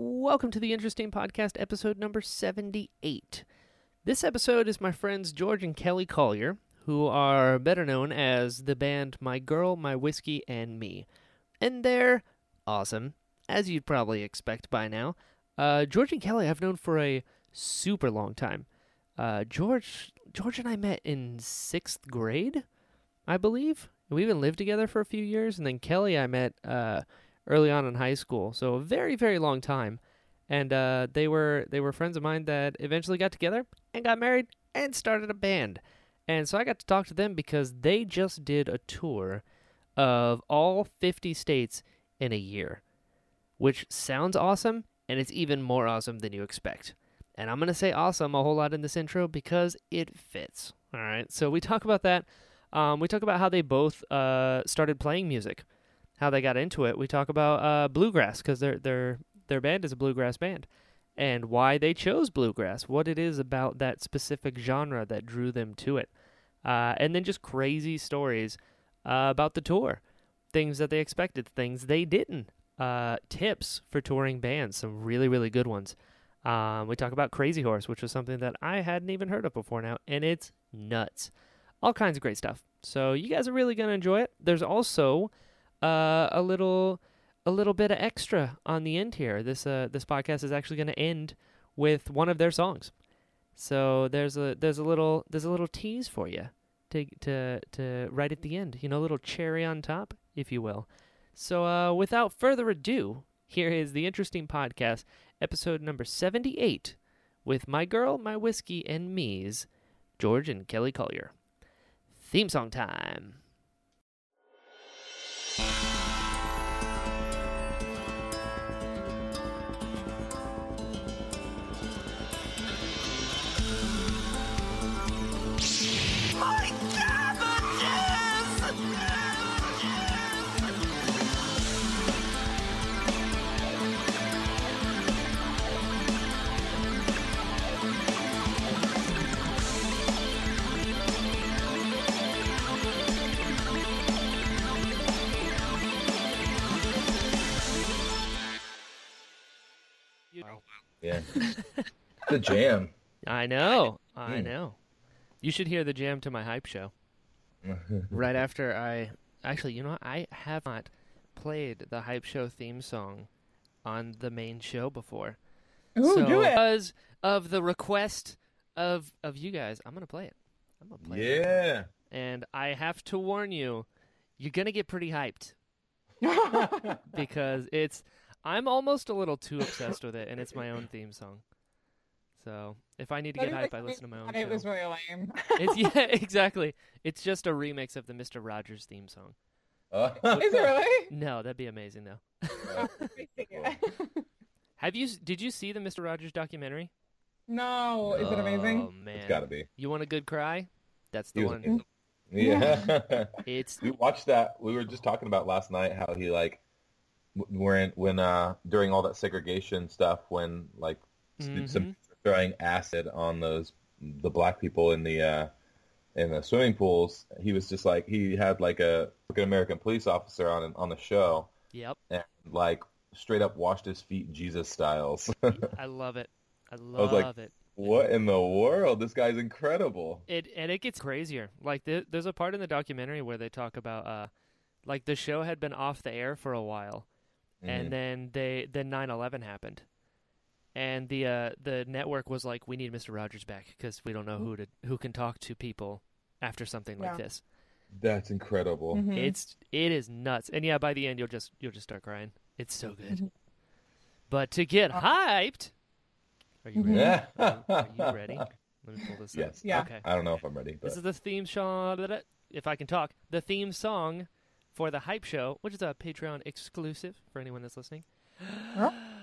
Welcome to the Interesting Podcast, episode number 78. This episode is my friends George and Kelly Colyer, who are better known as the band My Girl, My Whiskey, and Me. And they're awesome, as you'd probably expect by now. Uh, George and Kelly I've known for a super long time. Uh, George, George and I met in sixth grade, I believe. We even lived together for a few years, and then Kelly I met uh, early on in high school, so a very very long time. And uh, they were they were friends of mine that eventually got together and got married and started a band. And so I got to talk to them because they just did a tour of all 50 states in a year, which sounds awesome, and it's even more awesome than you expect. And I'm going to say awesome a whole lot in this intro because it fits. All right. So we talk about that. Um, we talk about how they both uh, started playing music, how they got into it. We talk about uh, bluegrass because their their their band is a bluegrass band, and why they chose bluegrass. What it is about that specific genre that drew them to it, uh, and then just crazy stories uh, about the tour, things that they expected, things they didn't, uh, tips for touring bands, some really really good ones. Um, we talk about Crazy Horse, which was something that I hadn't even heard of before now, and it's nuts all kinds of great stuff. So you guys are really gonna enjoy it. There's also uh, a little a little bit of extra on the end here. This uh, this podcast is actually gonna end with one of their songs. So there's a there's a little there's a little tease for you to to to right at the end. You know, a little cherry on top, if you will. So uh, without further ado, here is the interesting podcast, episode number seventy eight, with my girl, my whiskey, and me's George and Kelly Colyer theme song time. Yeah. the jam. I know. I Hmm. know. You should hear the jam to my hype show. right after I actually, you know, what? I have not played the hype show theme song on the main show before. Ooh, so do it. because of the request of of you guys, I'm gonna play it. I'm gonna play it. yeah. And I have to warn you, you're gonna get pretty hyped because it's I'm almost a little too obsessed with it, and it's my own theme song. So if I need to get hype, I listen to my own It was really lame. It's yeah, exactly. It's just a remix of the Mister Rogers theme song. Uh, Is it really? No, that'd be amazing though. Have you? Did you see the Mister Rogers documentary? no, is it amazing? Oh amazing? man, it's gotta be. You want a good cry? That's the one. amazing. Yeah. It's we watched that. We were just talking about last night how he like w- when when uh during all that segregation stuff when like stu- some throwing acid on those the black people in the uh in the swimming pools. He was just like he had like a African American police officer on on the show yep. and like straight up washed his feet Jesus styles. I love it. I was like- love it. what in the world? This guy's incredible. It and it gets crazier. Like th- there's a part in the documentary where they talk about uh, like the show had been off the air for a while, Mhm. and then they then 9/11 happened, and the uh the network was like, we need Mister Rogers back because we don't know who to who can talk to people after something like this. That's incredible. Mhm. It's it is nuts, and yeah, by the end you'll just you'll just start crying. It's so good. But to get hyped, are you ready? Yeah. Are, you, are you ready? Let me pull this up. Yes. Yeah. Okay. I don't know if I'm ready, but This is the theme song. If I can talk, the theme song for the Hype Show, which is a Patreon exclusive for anyone that's listening. You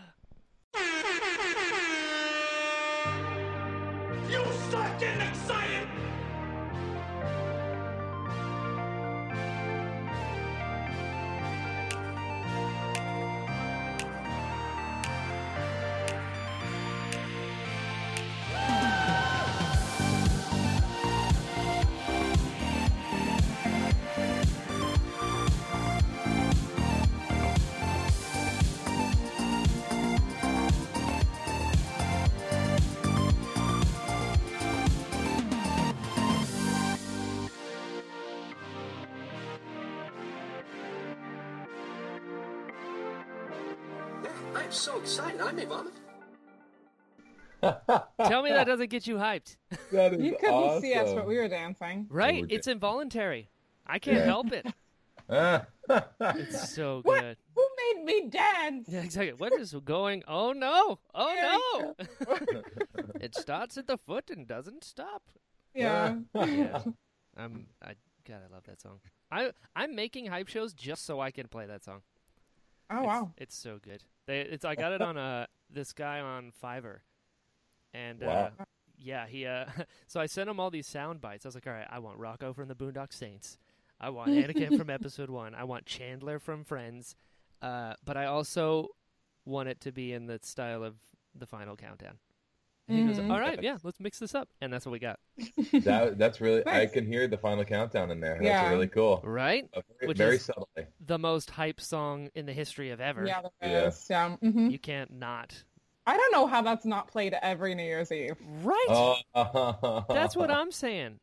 Tell me that doesn't get you hyped, That is You couldn't see us, but we were dancing. right? Would It's involuntary. I can't help it. Ah. It's so What? good. Who made me dance? Yeah, exactly. What is going? Oh no! Oh no! it starts at the foot and doesn't stop. Yeah. Yeah, I'm. I God, I love that song. I I'm making hype shows just so I can play that song. Oh It's- wow. it's, so good. They, it's I got it on uh this guy on Fiverr, and uh, yeah, he uh so I sent him all these sound bites. I was like, all right, I want Rocco from the Boondock Saints, I want Anakin from Episode One, I want Chandler from Friends, uh, but I also want it to be in the style of the Final Countdown. And he goes, Mhm. all right, yeah, let's mix this up, and that's what we got. that that's really. I can hear the final countdown in there. That's Yeah. really cool. Right, Uh, very, Which very is- subtly. the most hype song in the history of ever. Yeah, there Yeah. is. Yeah. hmm You can't not. I don't know how that's not played every New Year's Eve. Right. Oh, That's what I'm saying.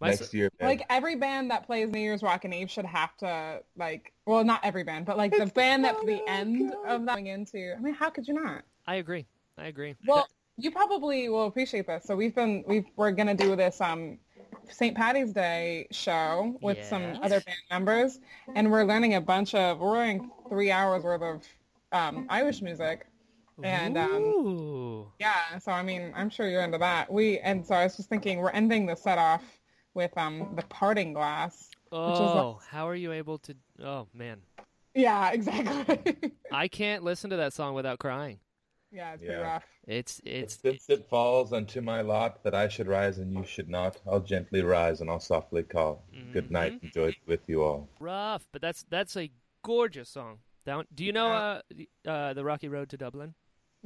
My Next year, man. Like every band that plays New Year's Rockin' Eve should have to like, well, not every band, but like the band that's the end of that going into. I mean, how could you not? I agree. I agree. Well, you probably will appreciate this. So we've been we we're gonna do this um St. Patty's Day show with some other band members, and we're learning a bunch of we're learning three hours worth of um, Irish music, and um, yeah. So I mean, I'm sure you're into that. We and so I was just thinking we're ending the set off with um the Parting Glass. Oh, how are you able to? Oh man, Yeah, exactly. I can't listen to that song without crying. yeah, it's Yeah. pretty rough. It's it's Since it falls unto my lot that I should rise and you should not, I'll gently rise and I'll softly call. Good night, Mm-hmm. and joy with you all. rough, but that's that's a gorgeous song. That one- do you know uh, uh the Rocky Road to Dublin?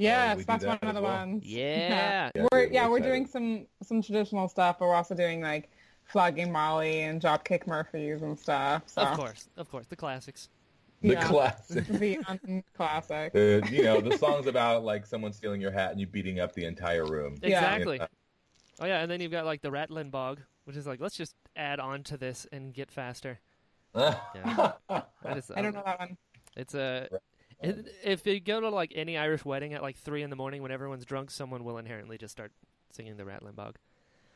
Yes, we that's that one of the well. ones. Yeah. Yeah, we're dude, yeah we're we're excited. doing some some traditional stuff, but we're also doing like flogging Molly and Dropkick Murphys and stuff. So Of course, of course, the classics. The Yeah. classic. the un- classic. Uh, you know, the song's about like someone stealing your hat and you beating up the entire room. Exactly. Yeah. Oh yeah, and then you've got like the Rattling Bog, which is like let's just add on to this and get faster. Yeah. I, just, I don't know that one. It's a. It, if you go to like any Irish wedding at like three in the morning when everyone's drunk, someone will inherently just start singing the Rattling Bog.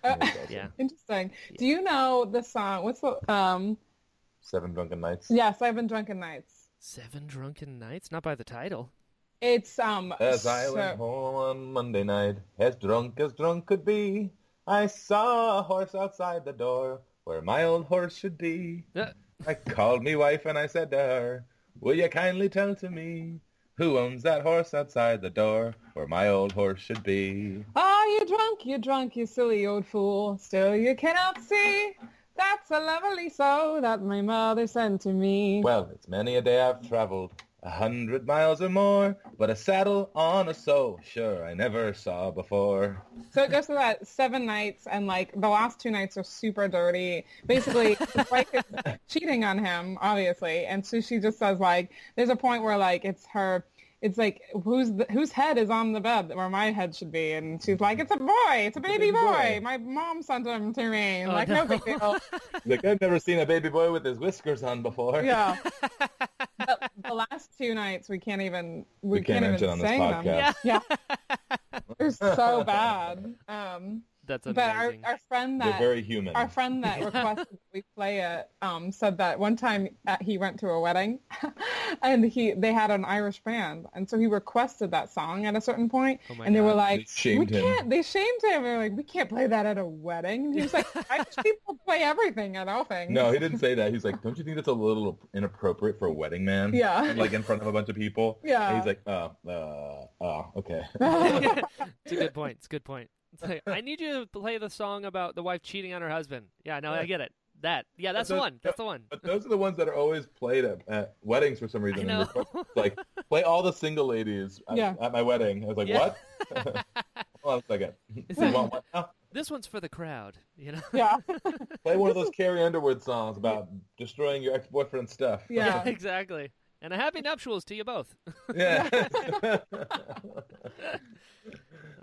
Uh, Yeah. Interesting. Do you know the song? What's the um? Seven Drunken Nights. Yes, I've been drunken nights. Seven Drunken Nights, not by the title. It's um. As I so- went home on Monday night, as drunk as drunk could be, I saw a horse outside the door where my old horse should be. Uh, I called me wife and I said to her, Will you kindly tell to me who owns that horse outside the door where my old horse should be? Are you drunk? You drunk, you silly old fool. Still you cannot see. That's a lovely soul that my mother sent to me. Well, it's many a day I've traveled, a hundred miles or more, but a saddle on a soul, sure, I never saw before. So it goes to that seven nights, and like the last two nights are super dirty. Basically, his wife is cheating on him, obviously, and so she just says like, there's a point where like it's her, it's like whose whose head is on the bed where my head should be, and she's like, it's a boy, it's a baby, baby boy. boy. My mom sent him to me. Oh, like no. no big deal. Like, I've never seen a baby boy with his whiskers on before. Yeah. the, the last two nights we can't even we, We can't can't, even sing podcast. them. Yeah. They're so bad. Um That's but our, our friend They're that very human. our friend that requested we play it um, said that one time uh, he went to a wedding and he they had an Irish band and so he requested that song at a certain point Oh my and they were like They we him. can't they shamed him they were like we can't play that at a wedding and he was like Irish people play everything at all things No, he didn't say that. He's like, don't you think that's a little inappropriate for a wedding man? Yeah. And, like in front of a bunch of people. Yeah. And he's like, oh, uh, oh, okay. it's a good point. It's a good point. It's like, I need you to play the song about the wife cheating on her husband. Yeah, no, I get it. That. Yeah, that's the one. That's the one. But those are the ones that are always played at, at weddings for some reason. I know. like, play all the single ladies at, Yeah. at my wedding. I was like, Yeah. what? Hold on a second. Is You it- want one now? This one's for the crowd, you know? yeah Play one of those Carrie Underwood songs about destroying your ex-boyfriend's stuff. yeah exactly. And a happy nuptials to you both. yeah.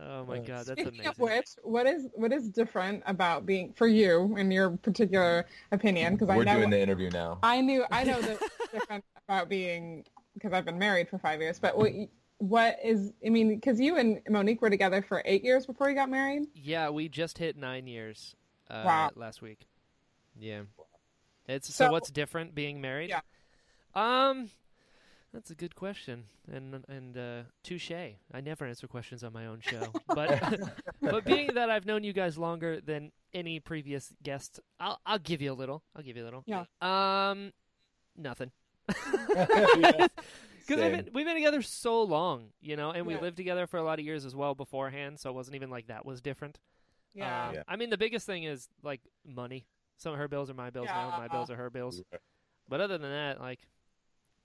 Oh my god, that's Speaking amazing. of which, what is what is different about being for you in your particular opinion? Because I We're know doing the interview now. I knew I know that's different about being because I've been married for five years. But what what is? I mean, because you and Monique were together for eight years before you got married. Yeah, we just hit nine years uh, Wow. last week. Yeah. It's so, So- what's different being married? Yeah. Um that's a good question. And and uh touche. I never answer questions on my own show. but but being that I've known you guys longer than any previous guest, I'll I'll give you a little. I'll give you a little. Yeah. Um nothing. Because we've been, we've been together so long, you know, and we Yeah. lived together for a lot of years as well beforehand, so it wasn't even like that was different. Yeah. Um, Yeah. I mean, the biggest thing is like money. Some of her bills are my bills now. My bills are her bills. But other than that, like,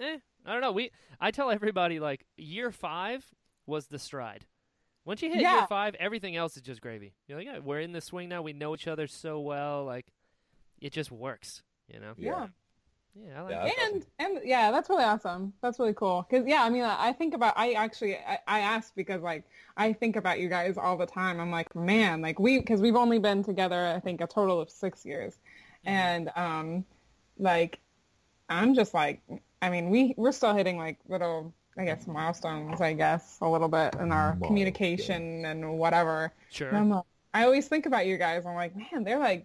eh, I don't know. We I tell everybody like year five was the stride. Once you hit year five, everything else is just gravy. You're like, yeah, we're in the swing now. We know each other so well. Like, it just works. You know? Yeah. Yeah, I like Yeah, it. that's and and yeah, that's really awesome. That's really cool. Cause yeah, I mean, I think about. I actually I, I asked because like I think about you guys all the time. I'm like, man, like we because we've only been together I think a total of six years, and um, like I'm just like, I mean, we we're still hitting like little. I guess milestones, I guess, a little bit in our Milestones. communication and whatever. Sure. And I'm like, I always think about you guys. I'm like, man, they're like,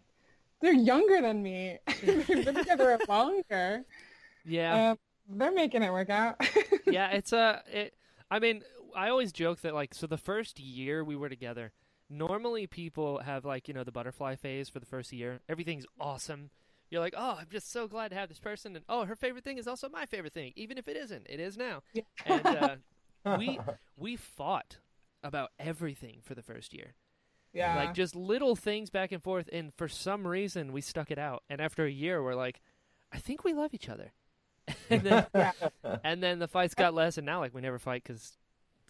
they're younger than me. They've been together longer. yeah. Um, they're making it work out. yeah, it's a. It, I mean, I always joke that like, so the first year we were together, normally people have like you know the butterfly phase for the first year. Everything's awesome. You're like, oh, I'm just so glad to have this person, and oh, her favorite thing is also my favorite thing, even if it isn't. It is now. Yeah. And uh, we we fought about everything for the first year, yeah. like just little things back and forth, and for some reason we stuck it out. And after a year, we're like, I think we love each other. and then yeah. and then the fights got less, and now like we never fight because,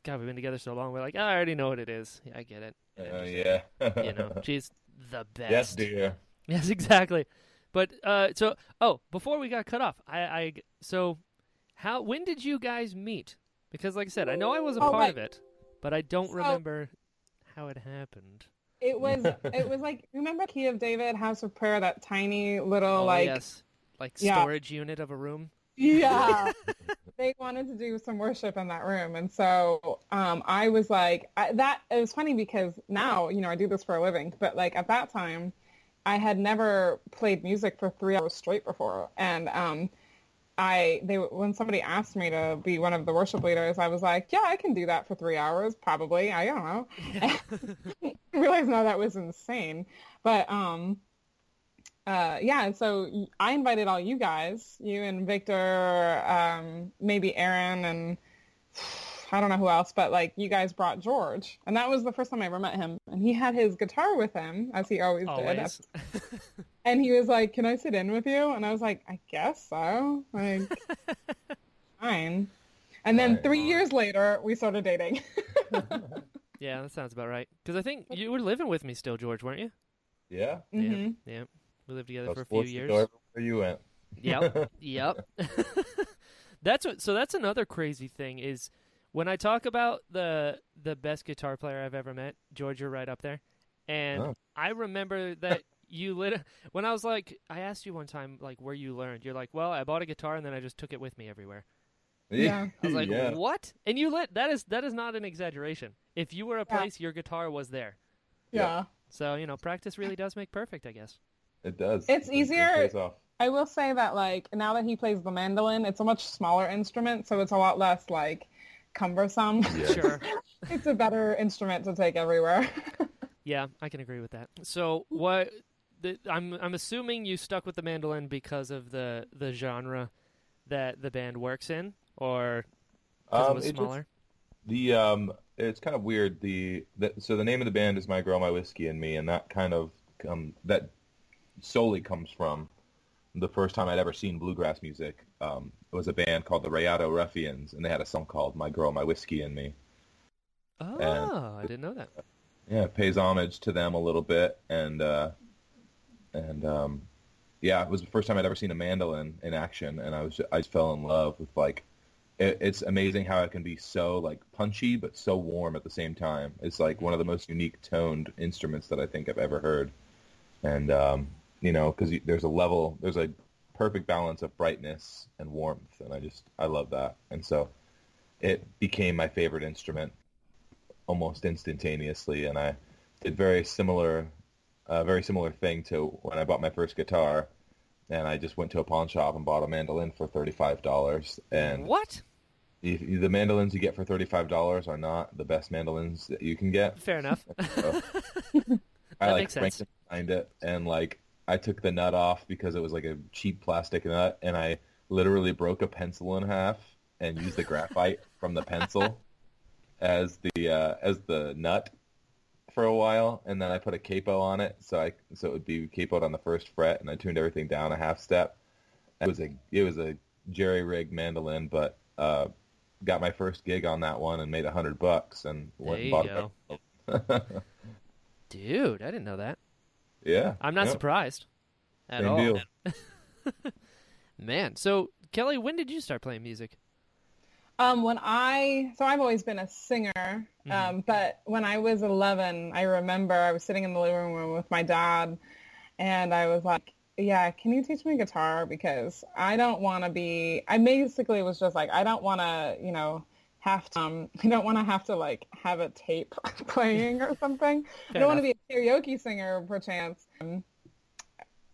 God, we've been together so long. We're like, "Oh, I already know what it is. Yeah, I get it. And Uh, just, yeah. You know, she's the best. yes, dear. Yes, exactly. But uh, so oh, before we got cut off, I, I so how when did you guys meet? Because like I said, I know I was a Oh, part right. of it, but I don't So- remember how it happened. It was it was like remember Key of David, House of Prayer, that tiny little oh like yes, like Yeah. storage unit of a room. yeah. they wanted to do some worship in that room, and so um, I was like I, that. It was funny because now you know I do this for a living, but like at that time, I had never played music for three hours straight before, and um, I they when somebody asked me to be one of the worship leaders, I was like, yeah, I can do that for three hours, probably. I don't know. I realized now that was insane, but um, uh, yeah. and So I invited all you guys, you and Victor, um, maybe Aaron, and I don't know who else, but like you guys brought George, and that was the first time I ever met him, and he had his guitar with him as he always, did. Always. And he was like, "Can I sit in with you?" And I was like, "I guess so." Like, fine. And then Right three on. years later, we started dating. yeah, that sounds about right. Because I think you were living with me still, George, weren't you? Yeah. hmm Yeah, yeah. We lived together for a few sports to years. Where you went. Yep. yep. That's what. So that's another crazy thing is when I talk about the the best guitar player I've ever met. George, you're right up there. And Oh. I remember that you lit when I was like, I asked you one time like where you learned. You're like, well, I bought a guitar and then I just took it with me everywhere. Yeah. I was like, yeah. what? And you lit. That is that is not an exaggeration. If you were a Yeah. place, your guitar was there. Yeah. So you know, practice really does make perfect, I guess. It does. It's It- it easier- pays off. I will say that like now that he plays the mandolin, it's a much smaller instrument, so it's a lot less like cumbersome. Yeah. Sure. it's a better instrument to take everywhere. Yeah, I can agree with that. So what? The, I'm I'm assuming you stuck with the mandolin because of the the genre that the band works in, or because Um, it was it just- smaller. The um, it's kind of weird. The, the so the name of the band is My Girl, My Whiskey, and Me, and that kind of um, that solely comes from the first time I'd ever seen bluegrass music. Um, it was a band called the Rayado Ruffians, and they had a song called My Girl, My Whiskey, and Me. Oh, I didn't know that. Yeah, it pays homage to them a little bit, and uh, and um, yeah, it was the first time I'd ever seen a mandolin in action, and I was I just fell in love with like it, it's amazing how it can be so like punchy but so warm at the same time. It's like one of the most unique toned instruments that I think I've ever heard, and um, you know because there's a level, there's a perfect balance of brightness and warmth, and I just I love that, and so it became my favorite instrument almost instantaneously, and I did very similar, uh, very similar thing to when I bought my first guitar, and I just went to a pawn shop and bought a mandolin for thirty five dollars, and What? you- the mandolins you get for thirty five dollars are not the best mandolins that you can get. Fair enough. So I That like makes sense. it, and like I took the nut off because it was like a cheap plastic nut, and I literally broke a pencil in half and used the graphite from the pencil as the uh, as the nut for a while, and then I put a capo on it, so I so it would be capoed on the first fret, and I tuned everything down a half step. It was a it was a jerry rig mandolin, but uh, got my first gig on that one and made a hundred bucks, and went There and you bought Dude, I didn't know that. Yeah. I'm not yeah. surprised at Same all. deal. Man, so Kelly, when did you start playing music? Um, when I so I've always been a singer, um, but when I was 11, I remember I was sitting in the living room with my dad, and I was like, "Yeah, can you teach me guitar? Because I don't want to be." I basically was just like, "I don't want to, you know." Have to um, I don't want to have to like have a tape playing or something. I don't want to be a karaoke singer perchance. Um,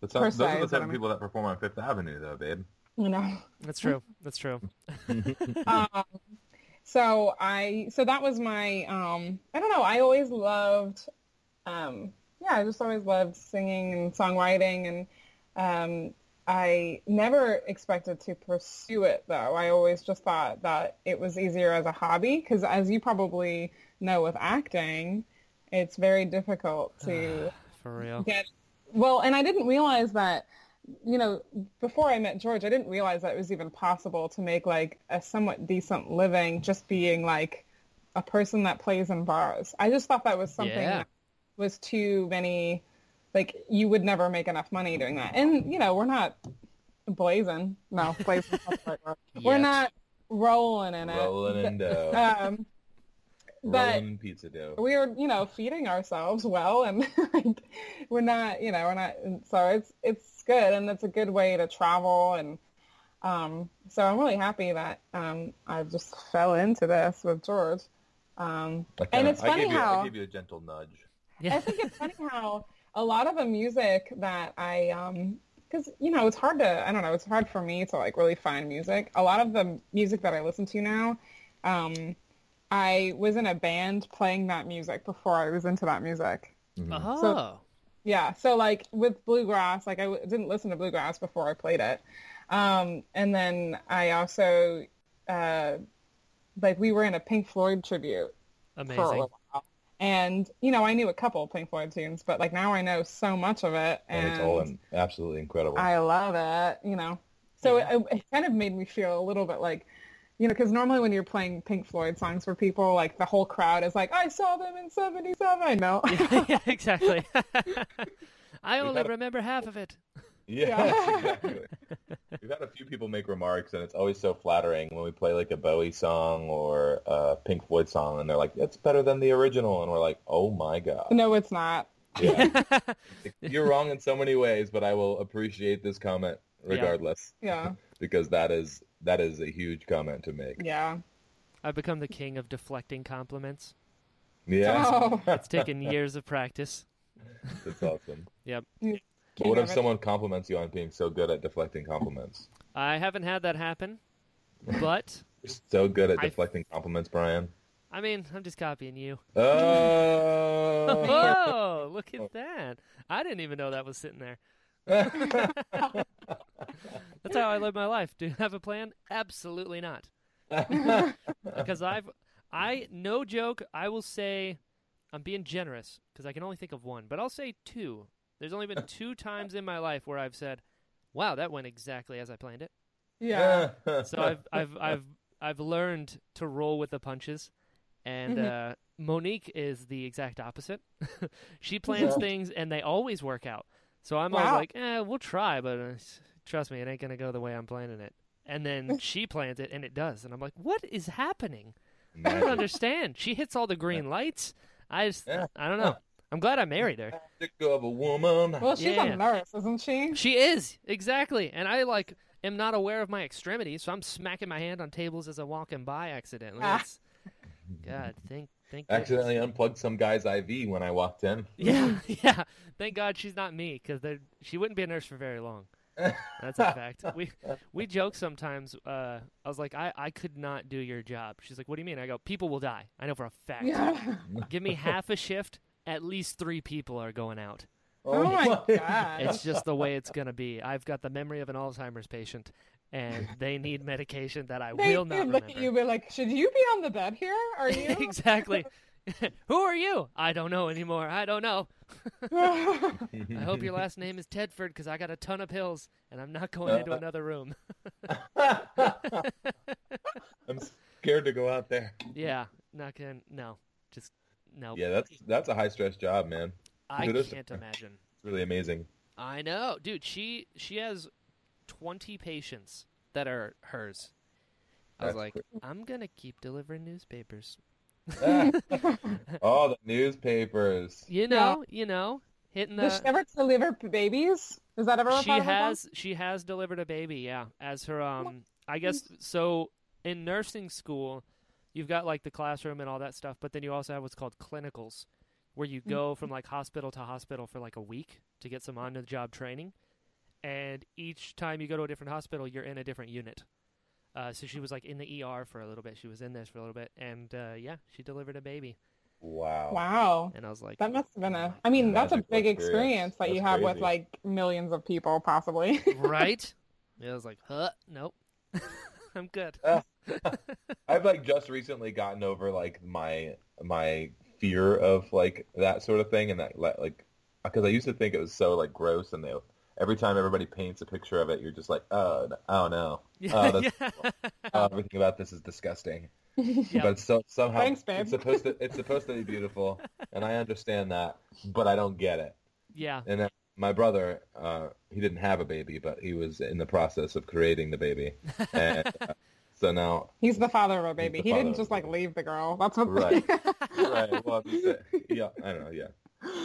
But Per those are se, the is type of people that perform on Fifth Avenue, though, babe. you know. That's true. That's true. um, so I so that was my um I don't know I always loved um yeah I just always loved singing and songwriting and um I never expected to pursue it though I always just thought that it was easier as a hobby because as you probably know with acting it's very difficult to For real. get well and i didn't realize that you know before i met george i didn't realize that it was even possible to make like a somewhat decent living just being like a person that plays in bars i just thought that was something Yeah. that was too many like you would never make enough money doing that and you know we're not blazing no blazing we're Yet. not rolling in it Rolling in dough. um but Rolling in pizza dough. we're you know feeding ourselves well and like, we're not you know we're not so it's it's good and it's a good way to travel and um so i'm really happy that um i just fell into this with george um and kinda- it's I funny gave you, how I gave you a gentle nudge. I think it's funny how a lot of the music that I, um, because you know it's hard to, I don't know, it's hard for me to like really find music. A lot of the music that I listen to now, um, I was in a band playing that music before I was into that music. Oh. Yeah, so like with bluegrass, like I w- didn't listen to bluegrass before I played it, um, and then I also, uh, like we were in a Pink Floyd tribute for a Amazing. Little while. And you know, I knew a couple of Pink Floyd tunes, but like now I know so much of it, And and it's all in, absolutely incredible. I love it. You know, so Yeah. it, it kind of made me feel a little bit like, you know, because normally when you're playing Pink Floyd songs for people, like the whole crowd is like, "I saw them in '77." No, yeah, exactly. I only a- remember half of it. Yeah, Yeah. exactly. We've had a few people make remarks, and it's always so flattering when we play like a Bowie song or a Pink Floyd song, and they're like, "It's better than the original," and we're like, "Oh my god!" no, it's not. Yeah. You're wrong in so many ways, but I will appreciate this comment regardless Yeah, because that is that is a huge comment to make. yeah. I've become the king of deflecting compliments. Yeah, Oh, It's taken years of practice. that's awesome. Yep. But what if someone compliments you on being so good at deflecting compliments? I haven't had that happen, but You're so good at I- deflecting compliments, Brian. I mean, I'm just copying you. Oh, Oh, look at that! I didn't even know that was sitting there. That's how I live my life. Do you have a plan? Absolutely not. because I've, I no joke. I will say, I'm being generous because I can only think of one, but I'll say two. There's only been two times in my life where I've said, "Wow, that went exactly as I planned it." yeah. So I've I've I've I've learned to roll with the punches, and uh, Monique is the exact opposite. she plans things and they always work out. So I'm always like, eh, we'll try, but uh, trust me, it ain't gonna go the way I'm planning it. And then she plans it and it does, and I'm like, what is happening? I don't understand. She hits all the green lights. I just, Yeah. I don't know. I'm glad I married her. Magic of a woman. Well, she's Yeah. a nurse, isn't she? She is exactly, and I like am not aware of my extremities, so I'm smacking my hand on tables as I'm walking by accidentally. Ah. It's- God, thank thank goodness. Accidentally unplugged some guy's IV when I walked in. Yeah, yeah. Thank God she's not me, because she wouldn't be a nurse for very long. That's a fact. We we joke sometimes. Uh, I was like, I, I could not do your job. She's like, What do you mean? I go, People will die. I know for a fact. Yeah. Give me half a shift. At least three people are going out. Oh, oh my god. It's just the way it's gonna be. I've got the memory of an Alzheimer's patient, and they need medication that I They will not They look remember. at you, be like, "Should you be on the bed here? Are you?" exactly. Who are you? I don't know anymore. I don't know. I hope your last name is Tedford because I got a ton of pills and I'm not going into uh, uh. another room. I'm scared to go out there. yeah, not gonna. No, just no. Yeah, that's that's a high stress job, man. I kudos to can't imagine. It's really amazing. I know, dude. She she has twenty patients that are hers. I was That's like, quick. I'm gonna keep delivering newspapers. All the newspapers. You know, you know, hitting the Does she the. ever deliver p- babies? Is that ever a She part of her has she has delivered a baby, yeah, as her um. I guess so. In nursing school, you've got like the classroom and all that stuff, but then you also have what's called clinicals, where you go from like hospital to hospital for like a week to get some on-the-job training, and each time you go to a different hospital, you're in a different unit. Uh, so she was like in the ER for a little bit. She was in this for a little bit, and uh, yeah, she delivered a baby. Wow. Wow. And I was like, That must have been a. I mean, that's a big experience. experience that you That's have with like millions of people, possibly. right? Yeah, I was like, huh? Nope. I'm good. I've like just recently gotten over like my my fear of like that sort of thing and that like because I used to think it was so like gross and they, every time everybody paints a picture of it you're just like oh n- oh no oh, that's, oh, everything about this is disgusting Yeah. but so somehow Thanks, babe. it's supposed to it's supposed to be beautiful and I understand that but I don't get it yeah. and then my brother uh, he didn't have a baby but he was in the process of creating the baby and uh, so now He's the father of a baby. He didn't just like baby. leave the girl. That's what. Right. right. Well, yeah, I don't know. Yeah,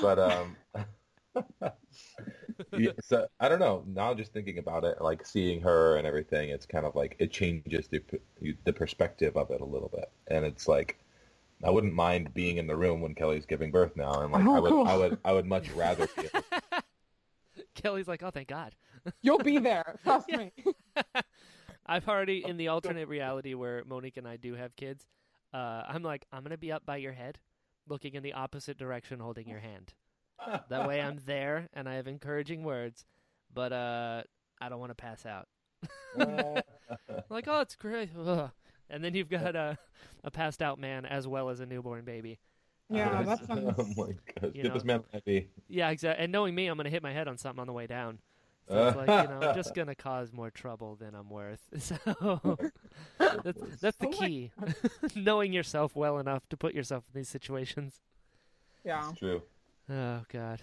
but um, yeah, so I don't know. Now, just thinking about it, like seeing her and everything, it's kind of like it changes the the perspective of it a little bit, and it's like. I wouldn't mind being in the room when Kelly's giving birth now, and like Oh, I would, cool. I would, I would much rather be. Kelly's like, oh, thank God. You'll be there. Trust me. I've already in the alternate reality where Monique and I do have kids. Uh, I'm like, I'm gonna be up by your head, looking in the opposite direction, holding your hand. That way, I'm there and I have encouraging words, but uh, I don't want to pass out. like, oh, it's great. Ugh. And then you've got a, a passed out man as well as a newborn baby. Yeah, Uh, that sounds. oh my gosh, You get this man happy. Yeah, exactly. And knowing me, I'm gonna hit my head on something on the way down. So it's like, you know, I'm just gonna cause more trouble than I'm worth. So that's, that's the Oh key. Knowing yourself well enough to put yourself in these situations. Yeah. True. Oh God.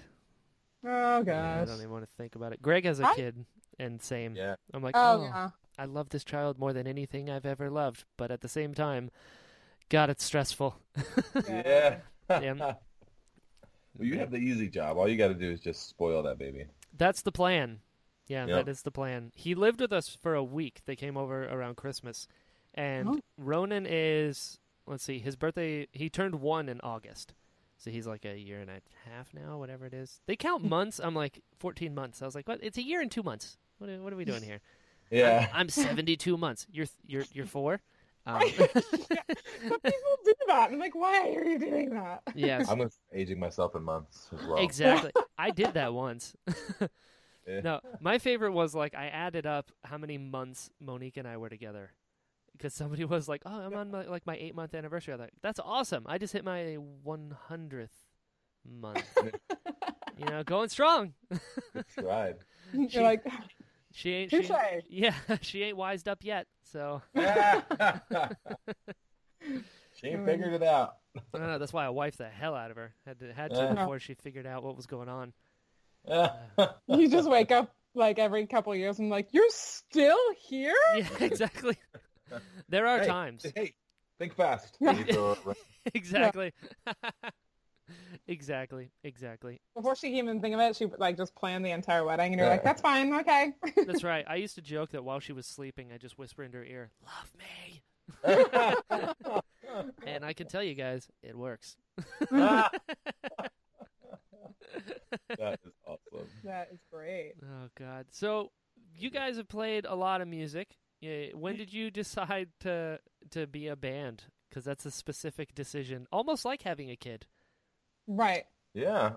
Oh god. I don't even want to think about it. Greg has a I- kid and same. Yeah. I'm like, Oh oh, yeah. I love this child more than anything I've ever loved, but at the same time, God, it's stressful. Yeah. Yeah. well, you have the easy job. All you got to do is just spoil that baby. That's the plan. Yeah, Yep. that is the plan. He lived with us for a week. They came over around Christmas. And Oh. Ronan is, let's see, his birthday, he turned one in August. So he's like a year and a half now, whatever it is. They count months. I'm like 14 months. I was like, what? It's a year and two months. What are, what are we doing here? Yeah. I'm 72 months. You're you're you're four. Um, But people do that. I'm like, why are you doing that? yes, I'm aging myself in months as well. exactly. I did that once. Yeah. No, my favorite was like I added up how many months Monique and I were together. Because somebody was like, "Oh, I'm on my, like my eight month anniversary." I was like, "That's awesome! I just hit my one hundredth month. Eh. you know, going strong. Good tried. You're like, She ain't. She, yeah, she ain't wised up yet. So she ain't figured it out. I don't know. That's why I wiped the hell out of her. Had to had to Yeah. before she figured out what was going on. You just wake up like every couple of years and like, you're still here? Yeah, exactly. There are Hey, times. Hey, think fast. Yeah. You throw it right- exactly. exactly, exactly. Before she even think of it, she like just planned the entire wedding, and you're like, "That's fine, okay." That's right. I used to joke that while she was sleeping, I just whisper into her ear, "Love me." and I can tell you guys, it works. that is awesome. That is great. Oh God! So you guys have played a lot of music. Yeah, When did you decide to to be a band? Because that's a specific decision, almost like having a kid. Right. Yeah,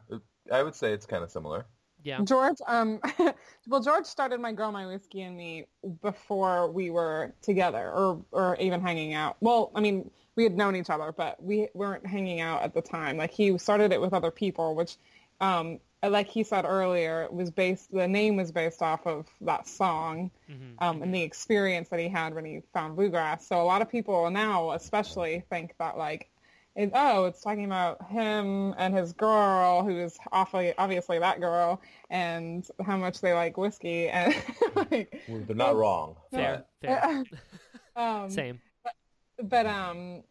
I would say it's kind of similar. Yeah. George, um, well, George started My Girl, My Whiskey and Me before we were together or, or even hanging out. Well, I mean, we had known each other, but we weren't hanging out at the time. Like he started it with other people, which, um, like he said earlier, it was based, the name was based off of that song, um, and the experience that he had when he found bluegrass. So a lot of people now, especially, think that like, it, oh, it's talking about him and his girl, who is awfully obviously that girl, and how much they like whiskey, and like, Well, They're not wrong. Fair. Fair. um, Same. but um,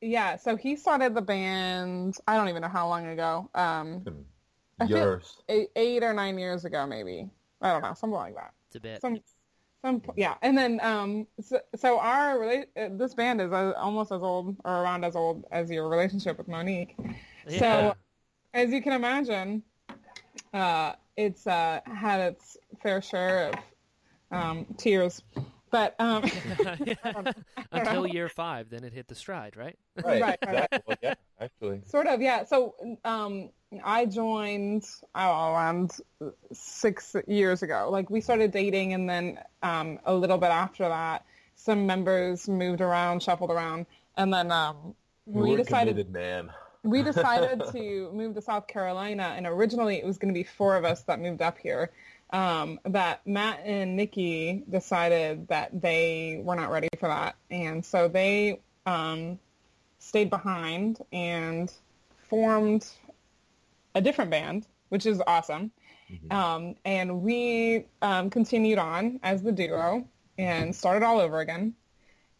yeah. So he started the band. I don't even know how long ago. Um, but I feel- Yours. eight, eight or nine years ago, maybe. I don't know, something like that. It's a bit. Some, some, yeah. And then, um, so, so our uh, this band is uh, almost as old or around as old as your relationship with Monique. Yeah. So, as you can imagine, uh, it's uh, had its fair share of um, tears. But um, Until year five, then it hit the stride, right? Right. Right, right. Exactly. Well, yeah, actually. Sort of, yeah. So um, I joined oh, around six years ago. Like we started dating, and then um, a little bit after that, some members moved around, shuffled around, and then um, we, decided man. we decided to move to South Carolina, and originally it was going to be four of us that moved up here. Um, but Matt and Nikki decided that they were not ready for that, and so they um, stayed behind and formed a different band, which is awesome. Um, and we um, continued on as the duo and started all over again.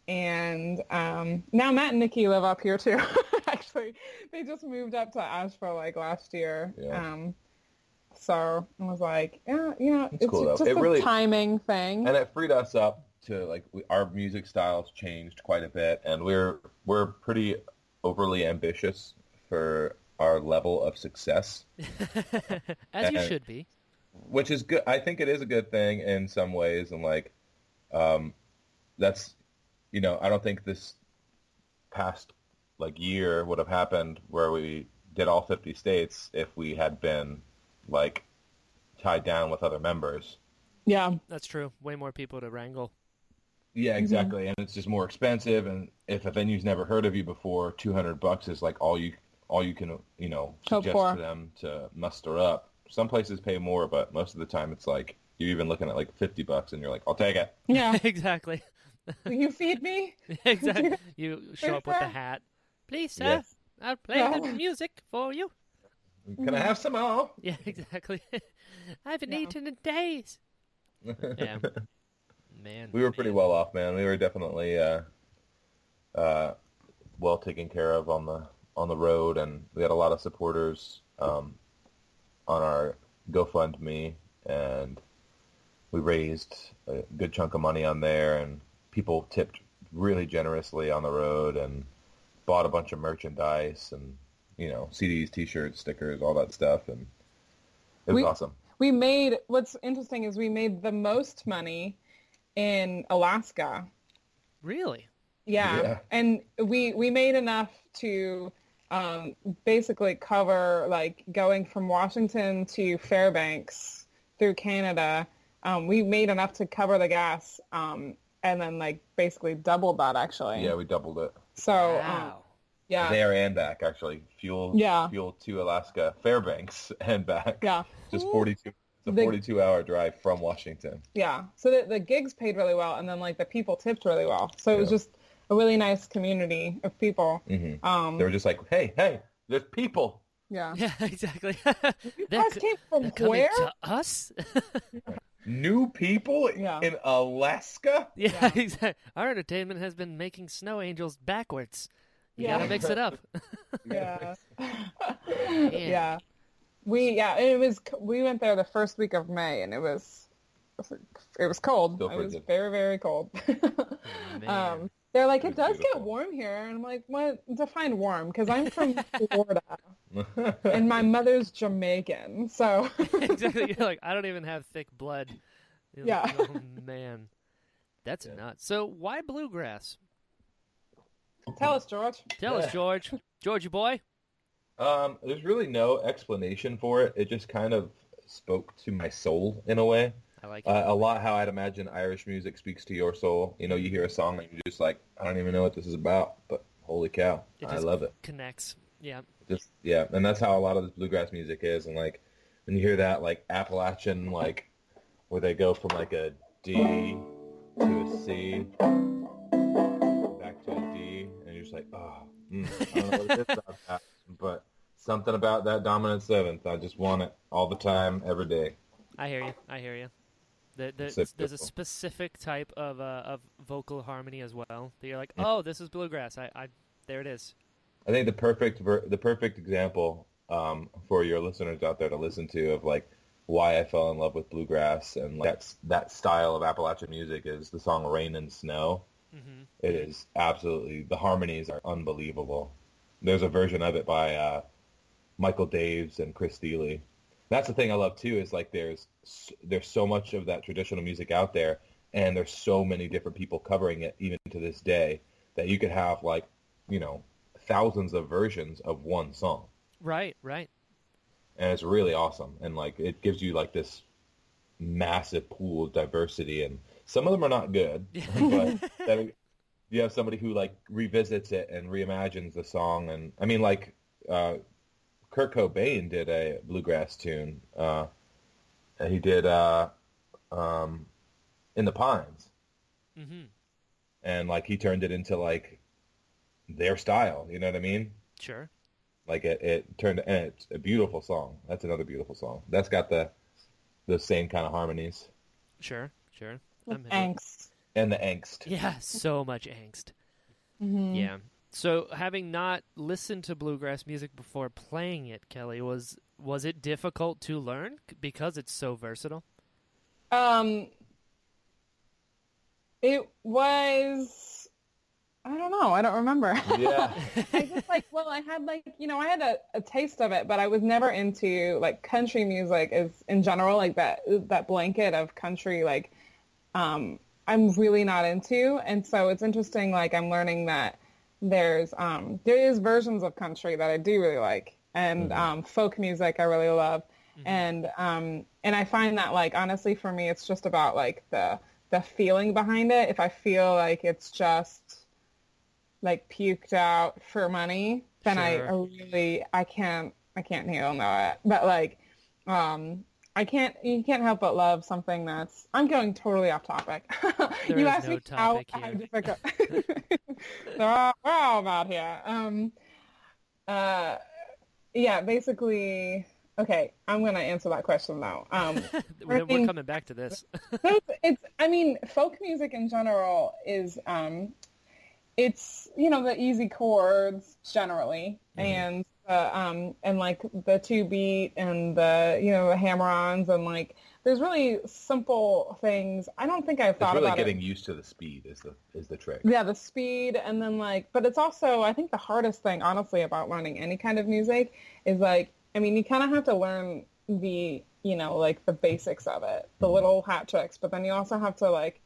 And um, now Matt and Nikki live up here too. Actually, they just moved up to Asheville like last year. Yeah. Um, so I was like, yeah, you know, it's, cool, just It a really- timing thing. and it freed us up to like we, our music styles changed quite a bit, and we're we're pretty overly ambitious for our level of success, As you Uh, should be. which is good. I think it is a good thing in some ways, and like, um, that's you know I don't think this past like year would have happened where we did all 50 states if we had been like tied down with other members. yeah, That's true. Way more people to wrangle. Yeah, mm-hmm. exactly. And it's just more expensive. And if a venue's never heard of you before, two hundred bucks is like all you all you can you know suggest for. to them to muster up. Some places pay more, but most of the time it's like you're even looking at like fifty bucks, and you're like, I'll take it. yeah. exactly. Will you feed me? exactly. You show up with the hat. Please, sir. Yes. I'll play Yeah. the music for you. Can I have some more? Yeah, exactly. I haven't Yeah. eaten in days. Yeah. Man. We were pretty man. well off, man. We were definitely uh, uh, well taken care of on the on the road, and we had a lot of supporters um, on our GoFundMe, and we raised a good chunk of money on there, and people tipped really generously on the road, and bought a bunch of merchandise, and you know CDs, T-shirts, stickers, all that stuff, and it was We- awesome. We made what's interesting is we made the most money in Alaska. Really? Yeah. Yeah. And we we made enough to um, basically cover like going from Washington to Fairbanks through Canada. Um, we made enough to cover the gas um, and then like basically doubled that actually. Yeah, we doubled it. So um, Wow. yeah. there and back actually fuel Yeah. fuel to alaska fairbanks and back Yeah. just 42 it's a The- 42 hour drive from washington Yeah. So the, the gigs paid really well, and then like the people tipped really well. So it was just a really nice community of people. Mhm. Um, they were just like hey hey there's people yeah. Yeah, exactly. You guys came from where? to us? new people Yeah. in alaska yeah, Yeah. exactly. Our entertainment has been making snow angels backwards. You Yeah. gotta mix it up. Yeah. yeah. We yeah, it was we went there the first week of May and it was it was cold. It was frigid. very very cold. Man. um, they're like it It's does get warm here, and I'm like, what? Define warm because I'm from Florida and my mother's Jamaican, so exactly. You're like, I don't even have thick blood. You're Yeah. like, oh man, that's Yeah. nuts. So why bluegrass? tell us, George. Tell us, George. Georgie boy. Um, there's really no explanation for it. It just kind of spoke to my soul in a way. I like it. Uh, a lot how I'd imagine Irish music speaks to your soul. You know, you hear a song and you're just like, I don't even know what this is about, but holy cow, I love it. Connects. Yeah. Just yeah, and that's how a lot of this bluegrass music is. And like when you hear that like Appalachian like where they go from like a D to a C back to a D, and you're just like, oh, mm, I don't know what it is about that, but something about that dominant seventh, I just want it all the time, every day. I hear you. I hear you. The, the, there's a specific type of uh, of vocal harmony as well. That you're like, oh, this is bluegrass. I, I there it is. I think the perfect ver- the perfect example um, for your listeners out there to listen to of like why I fell in love with bluegrass and like, that's that style of Appalachian music is the song "Rain and Snow." hmm It is absolutely the harmonies are unbelievable. There's a version of it by uh, Michael Daves and Chris Thile. That's the thing I love too is like there's there's so much of that traditional music out there, and there's so many different people covering it even to this day that you could have like you know thousands of versions of one song, Right. Right. and it's really awesome. And like it gives you like this massive pool of diversity, and some of them are not good, but you have somebody who like revisits it and reimagines the song and i mean like uh kurt cobain did a bluegrass tune uh and he did uh um in the pines hmm and like he turned it into like their style you know what i mean Sure. like it, it turned and it's a beautiful song that's another beautiful song that's got the the same kind of harmonies Sure. Sure. I'm. Angst. And the angst Yeah. So much angst. Mhm. Yeah. So having not listened to bluegrass music before playing it, Kelly, was was it difficult to learn because it's so versatile? Um, it was. I don't know. I don't remember. yeah I just like, well, I had like, you know, I had a, a taste of it, but I was never into like country music is in general, like that, that blanket of country, like, um, I'm really not into. And so it's interesting. Like I'm learning that there's, um, there is versions of country that I do really like and, um, folk music I really love. And, um, and I find that like, honestly, for me, it's just about like the, the feeling behind it. If I feel like it's just, like puked out for money, then I, I really I can't I can't handle it. But like um I can't you can't help but love something that's I'm going totally off topic. You asked no me how, how difficult There are- we're all about here. Um uh yeah, basically okay, I'm gonna answer that question now. Um We're, we're coming back to this. it's, it's i mean folk music in general is um it's you know the easy chords generally and uh, um and like the two beat and the you know the hammer-ons and like there's really simple things. I don't think i've thought it's thought really about getting it used to the speed is the is the trick. Yeah the speed and then like but it's also i think the hardest thing honestly about learning any kind of music is like i mean you kind of have to learn the you know like the basics of it the little hat tricks but then you also have to like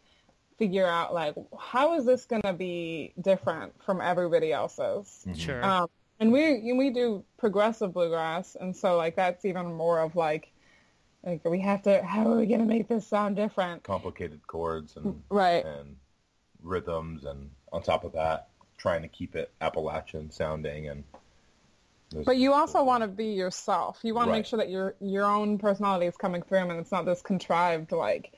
figure out like how is this going to be different from everybody else's? Sure. um, and we we do progressive bluegrass and so like that's even more of like like we have to how are we going to make this sound different complicated chords and right and rhythms, and on top of that, trying to keep it Appalachian sounding. And But you also want to be yourself. You want to make sure that your your own personality is coming through, and it's not this contrived like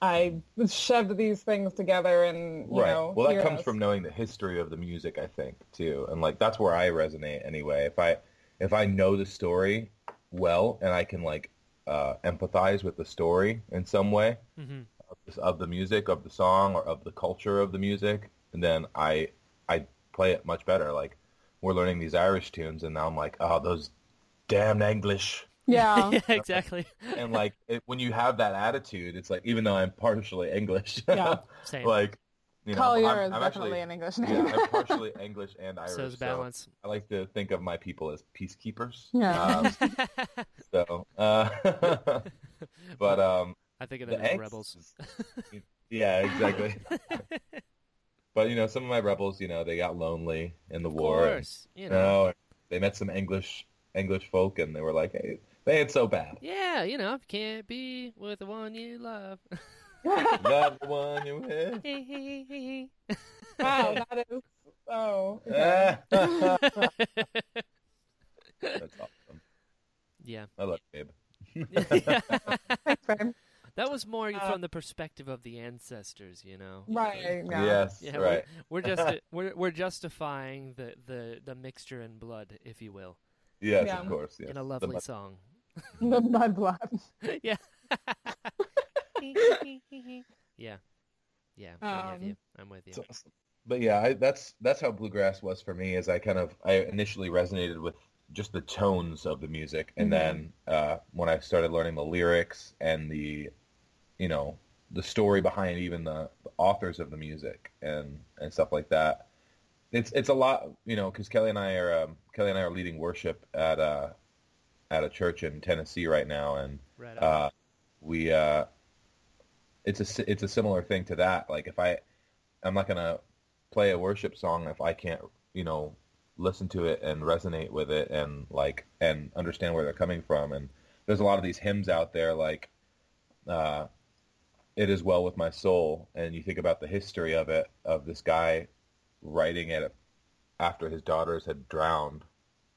I shoved these things together and you right. know. well, that comes is. from knowing the history of the music, I think, too, and like that's where I resonate anyway. If I if I know the story well and I can like uh, empathize with the story in some way hmm of, this, of the music of the song or of the culture of the music, and then I I play it much better. Like we're learning these Irish tunes, and now I'm like, oh, those damn English. Yeah. yeah, exactly. And like it, when you have that attitude, it's like even though I'm partially English, Yeah. Same. like you know, Colyer I'm, is I'm definitely actually, an English yeah. I'm partially English and Irish. so it's so balance. I like to think of my people as peacekeepers. Yeah. Um, so, uh, but um, I think of the them as angst rebels. yeah, exactly. but you know, some of my rebels, you know, they got lonely in the Of war. and, course, you you know. know, they met some English English folk, and they were like, "Hey, they ain't so bad. Yeah, you know, if you can't be with the one you love. Love the one you with." wow, that is so. That's awesome. yeah. I love Gabe. Thanks, babe. that was more Uh, from the perspective of the ancestors, you know. Right. Yeah. Yes, Yeah, right. we're, we're just we're we're justifying the, the, the mixture in blood, if you will, Yes, Yeah. of course. Yes. in a The lovely mu- song. The mud blood. yeah. yeah. Yeah. I'm with Um, you. I'm with you. It's awesome. But yeah, I, that's that's how bluegrass was for me. Is I kind of I initially resonated with just the tones of the music, and Mhm. then uh, when I started learning the lyrics and the, you know, the story behind even the, the authors of the music and and stuff like that, it's it's a lot, you know, because Kelly and I are um, Kelly and I are leading worship at uh at a church in Tennessee right now, and right uh, we uh, it's a it's a similar thing to that. Like if I, I'm not gonna play a worship song if I can't, you know, listen to it and resonate with it and like and understand where they're coming from. And there's a lot of these hymns out there like, uh, "It is well with my soul," and you think about the history of it of this guy writing it after his daughters had drowned,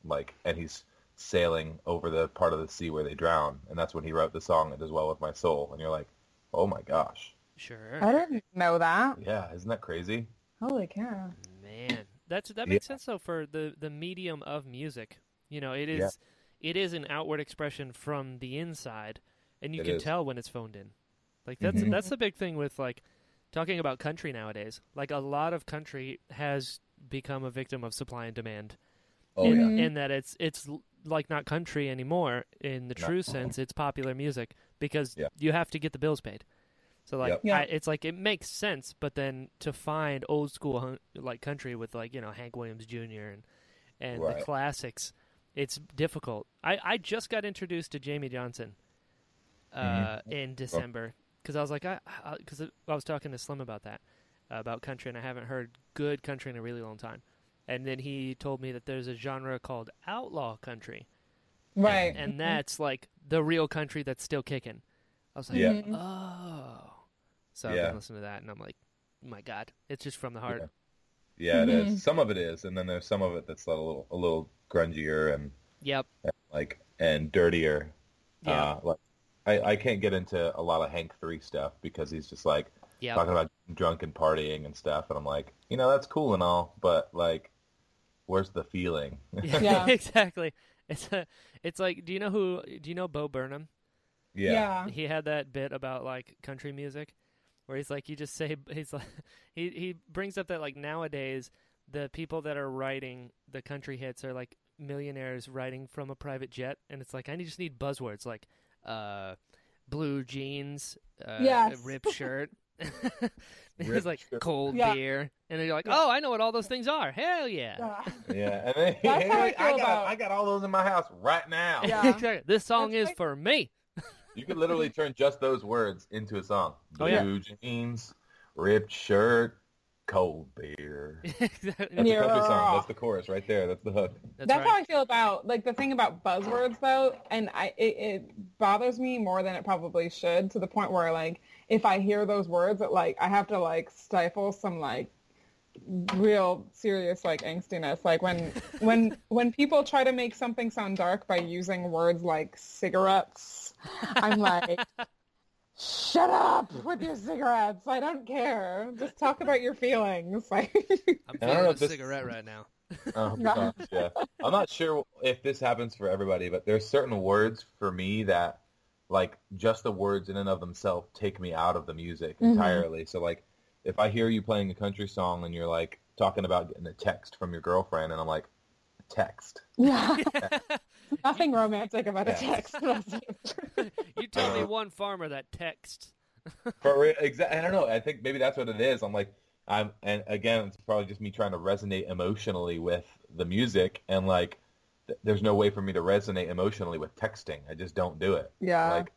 like, and he's sailing over the part of the sea where they drown, and that's when he wrote the song "It Is Well with My Soul." And you're like, "Oh my gosh, sure. I didn't know that. yeah, isn't that crazy?" Holy cow. Man, that's that Yeah. makes sense though for the the medium of music. You know, it is it is an outward expression from the inside, and you It can is. tell when it's phoned in. Like that's Mhm. that's the big thing with like talking about country nowadays. Like a lot of country has become a victim of supply and demand, Oh in, yeah, Mhm. in that it's it's l- like not country anymore in the No. true sense. It's popular music because Yeah. you have to get the bills paid. So like, Yep. Yeah. I, it's like it makes sense, but then to find old school hun- like country with like you know Hank Williams Jr. and and the classics, it's difficult. I I just got introduced to Jamey Johnson uh, Mm-hmm. in December because I was like I because I, was talking to Slim about that uh, about country and I haven't heard good country in a really long time. And then he told me that there's a genre called outlaw country, Right. and that's like the real country that's still kicking. I was like, Yeah. Mhm. oh. So I've Yeah. been listening to that, and I'm like, my God, it's just from the heart. yeah, it is. Mhm. Some of it is, and then there's some of it that's a little a little grungier and Yep. like and dirtier. Yeah. Uh, like I, I can't get into a lot of Hank Three stuff because he's just like Yep. talking about drunk and partying and stuff, and I'm like, you know, that's cool and all, but like, where's the feeling? Yeah. exactly. It's a, it's like, do you know who? Do you know Bo Burnham? yeah. He had that bit about like country music, where he's like, you just say, he's like, he he brings up that like nowadays the people that are writing the country hits are like millionaires writing from a private jet, and it's like I just need buzzwords like, uh, blue jeans, uh, Yes. ripped shirt. It's Ripped like shirt. cold Yeah. beer, and then you're like, "Oh, I know what all those things are. Hell yeah!" Yeah. Yeah, and then That's how I I feel got about- I got all those in my house right now. Yeah. exactly. This song That's is like- for me. You could literally turn just those words into a song. Oh, yeah. Blue jeans, ripped shirt, cold beer. That's Yeah. a country song. That's the chorus right there. That's the hook. That's, That's how. I feel about like the thing about buzzwords though, and I it, it bothers me more than it probably should to the point where like if I hear those words, it like I have to like stifle some like real serious like angstiness. Like when when when people try to make something sound dark by using words like cigarettes, I'm like. Shut up with your cigarettes. I don't care. Just talk about your feelings. Like, I'm I don't know feeling a this- cigarette right now. Oh, gosh, yeah. I'm not sure if this happens for everybody, but there's certain words for me that, like, just the words in and of themselves take me out of the music Mhm. entirely. So, like, if I hear you playing a country song and you're like talking about getting a text from your girlfriend, and I'm like, text. yeah. nothing romantic about a text message. You tell Uh, me one farmer that text. For real, exa- I don't know. I think maybe that's what it is. I'm like, I'm, and again, it's probably just me trying to resonate emotionally with the music, and like, th- there's no way for me to resonate emotionally with texting. I just don't do it. Yeah. Like,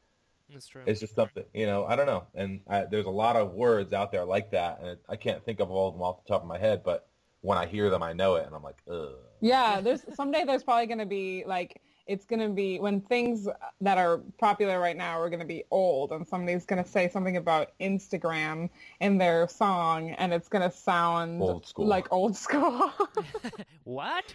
That's true. it's just something, you know. I don't know, and I, there's a lot of words out there like that, and it, I can't think of all of them off the top of my head, but when I hear them, I know it, and I'm like, ugh. Yeah, there's someday there's probably going to be like it's going to be when things that are popular right now are going to be old and somebody's going to say something about Instagram in their song and it's going to sound Old school. like old school. what?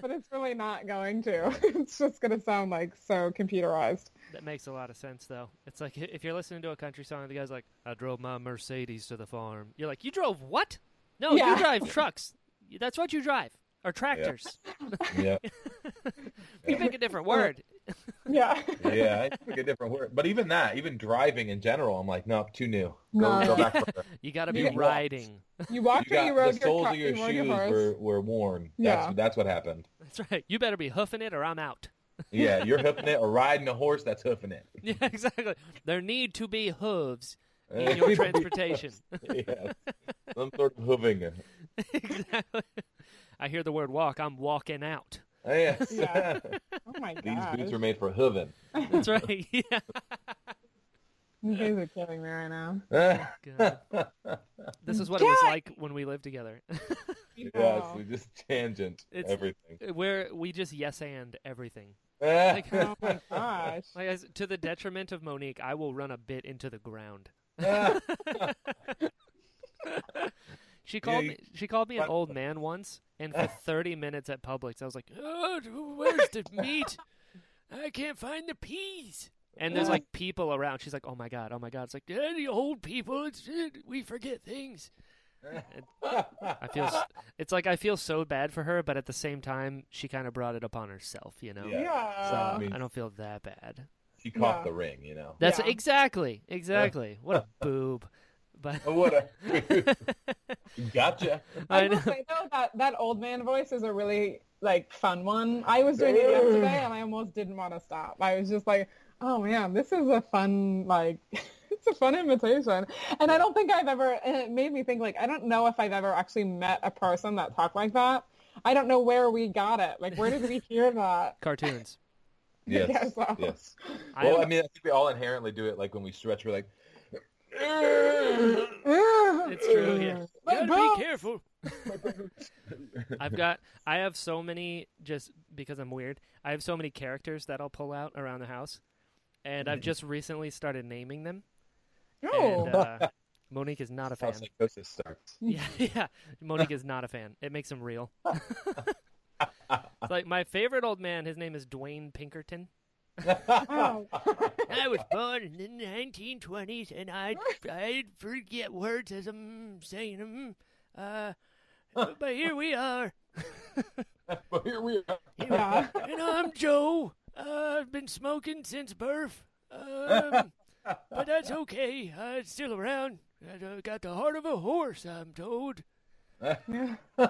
But it's really not going to. It's just going to sound like so computerized. That makes a lot of sense, though. It's like if you're listening to a country song, and the guy's like, "I drove my Mercedes to the farm." You're like, "You drove what? No, Yeah. you drive trucks. That's what you drive, or tractors. yeah, You pick a different word." Yeah. yeah, I pick a different word, but even that, even driving in general, I'm like, nope, too new. Go, No. go back. further. You got to be You- riding. You walked You or you rode the your soles car, of your you rode your shoes were, were worn. That's Yeah. that's what happened. That's right. You better be hoofing it, or I'm out. Yeah, you're hoofing it or riding a horse that's hoofing it. Yeah, exactly. There need to be hooves uh, in your transportation. yeah, some sort of hooving. exactly. I hear the word walk. I'm walking out. Yes. Yeah. Oh my god. These boots are made for hooving. That's right. Yeah. You guys are killing me right now. God. This is what it was like when we lived together. yes, we just tangent It's- everything. Where we just yes and everything. Ah. Oh my gosh. Like as, to the detriment of Monique, I will run a bit into the ground. She called you- me. She called me an old man once, and for thirty minutes at Publix, I was like, oh, "Where's the meat? I can't find the peas." And there's like people around. She's like, "Oh my god, oh my god!" It's like, "Yeah, the old people. It's, it, we forget things." And I feel. It's like I feel so bad for her, but at the same time, she kind of brought it upon herself. You know. Yeah. Yeah. So I mean- I don't feel that bad. she caught Yeah. the ring, you know. That's Yeah. exactly, exactly. What a boob. But Oh, what a gotcha. I I will know. say though that that old man voice is a really like fun one. I was doing it yesterday and I almost didn't want to stop. I was just like, oh man, this is a fun like it's a fun invitation. And I don't think I've ever and it made me think like I don't know if I've ever actually met a person that talked like that. I don't know where we got it. Like where did we hear that? cartoons. Yes. Yes. Well, am- I mean, I think we all inherently do it. Like when we stretch, we're like, It's true. Yeah. My Gotta be careful. I've got. I have so many. Just because I'm weird, I have so many characters that I'll pull out around the house, and I've just recently started naming them. Oh. And uh, Monique is not a how fan. psychosis starts. Yeah, yeah. Monique is not a fan. It makes him real. It's like my favorite old man. His name is Dwayne Pinkerton. Oh. I was born in the 1920s, and I I forget words as I'm saying them. Uh, but here we are. but here we are. Yeah. And I'm Joe. Uh, I've been smoking since birth. Um, but that's okay. I'm still around. I uh, got the heart of a horse, I'm told. Yeah. I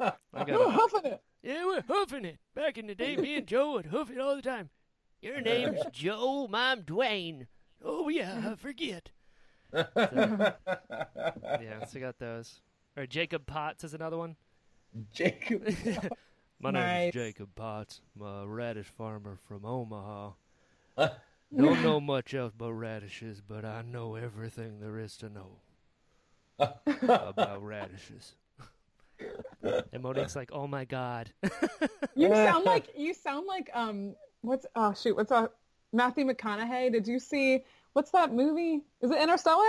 got Oh, huffing it. Yeah, we're hoofing it. Back in the day, me and Joe would hoof it all the time. Your name's Joe, I'm Dwayne. Oh, yeah, I forget. So, yeah, so I got those. Or Jacob Potts is another one. Jacob. My Nice. name's Jacob Potts. I'm a radish farmer from Omaha. Don't know much else about radishes, but I know everything there is to know about radishes. and Monique's like, "Oh my god!" You sound like you sound like um what's oh shoot what's uh Matthew McConaughey. Did you see what's that movie? Is it Interstellar?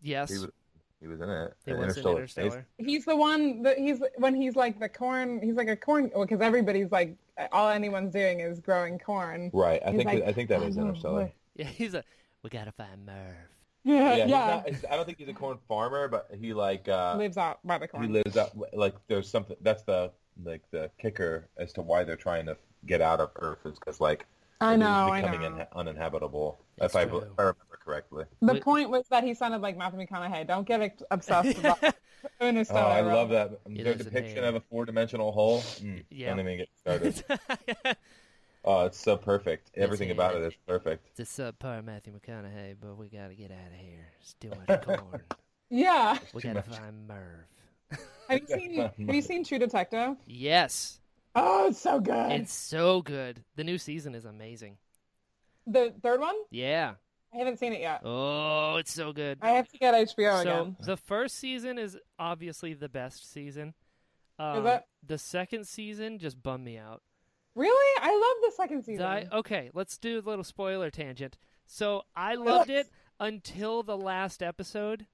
yes, He was, he was in it. he in was in Interstellar. Interstellar. He's the one that he's when he's like the corn. He's like a corn because everybody's like all anyone's doing is growing corn. Right. I He's think like, I think that is "Oh, Interstellar. boy." Yeah, he's a. We gotta find Murph. Yeah, Yeah. yeah. not- I don't think he's a corn farmer, but he like uh, Lives out by the corn. he corn. lives out like there's something. That's the like the kicker as to why they're trying to get out of Earth is because like I it is know, I becoming know. in- uninhabitable. It's if I, true. I remember correctly. The Wait- point was that he sounded like Matthew McConaughey. Don't get ex- obsessed about Oh, I love that. It Their depiction of a four-dimensional hole. Mm, Yeah. Don't even get started. Oh, it's so perfect. Everything it about it is. is perfect. It's a subpar Matthew McConaughey, but we gotta get out of here. Still in corn. Yeah. We Too gotta much. find Murph. Have you seen Have you seen True Detective? Yes, Oh, it's so good. it's so good. The new season is amazing. The third one? Yeah. I haven't seen it yet. Oh, it's so good. I have to get HBO so again. the first season is obviously the best season. Um, it? The second season just bummed me out. Really? I love the second season. I, okay, let's do a little spoiler tangent. So I loved it until the last episode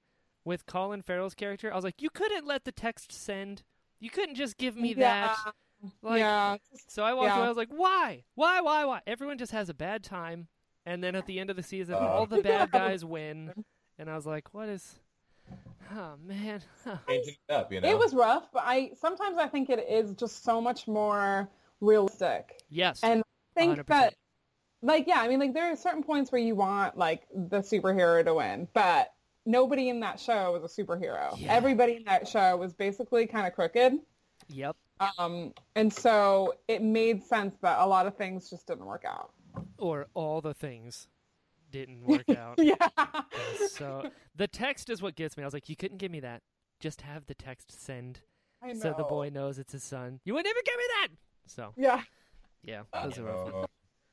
with Colin Farrell's character. I was like, you couldn't let the text send. You couldn't just give me that. Like, yeah. So I walked Yeah. away. I was like, why? Why? Why? Why? Everyone just has a bad time, and then at the end of the season, Uh. all the bad guys win. And I was like, what is? Oh man. It up, you know. It was rough, but I sometimes I think it is just so much more realistic. yes. And I think 100%. that like yeah, I mean like there are certain points where you want like the superhero to win, but nobody in that show was a superhero. Yeah. Everybody in that show was basically kind of crooked. yep. Um and so it made sense that a lot of things just didn't work out. Or all the things didn't work out. Yeah. so the text is what gets me. I was like, you couldn't give me that. Just have the text send, I know. so the boy knows it's his son. You wouldn't even give me that. So Yeah. yeah, it was a rough one.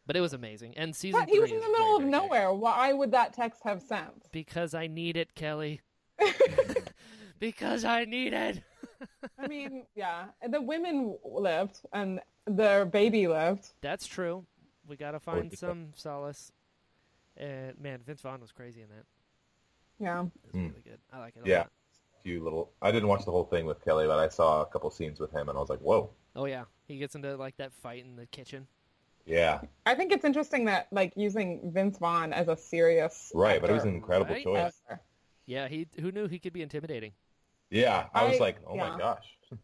But it was amazing. And season But he was in the middle very, of very good. nowhere. Why would that text have sense? because I need it, Kelly. because I need it. I mean, yeah, the women lived and their baby lived. That's true. We gotta find yeah. some solace. And man, Vince Vaughn was crazy in that. Yeah. It was Hmm. really good. I like it a yeah. lot. Few little. I didn't watch the whole thing with Kelly, but I saw a couple scenes with him, and I was like, "Whoa, Oh yeah, he gets into like that fight in the kitchen. yeah, I think it's interesting that like using Vince Vaughn as a serious right." But it was an incredible Right? choice. Yeah, he who knew he could be intimidating. Yeah, I was like, "Oh yeah. my gosh."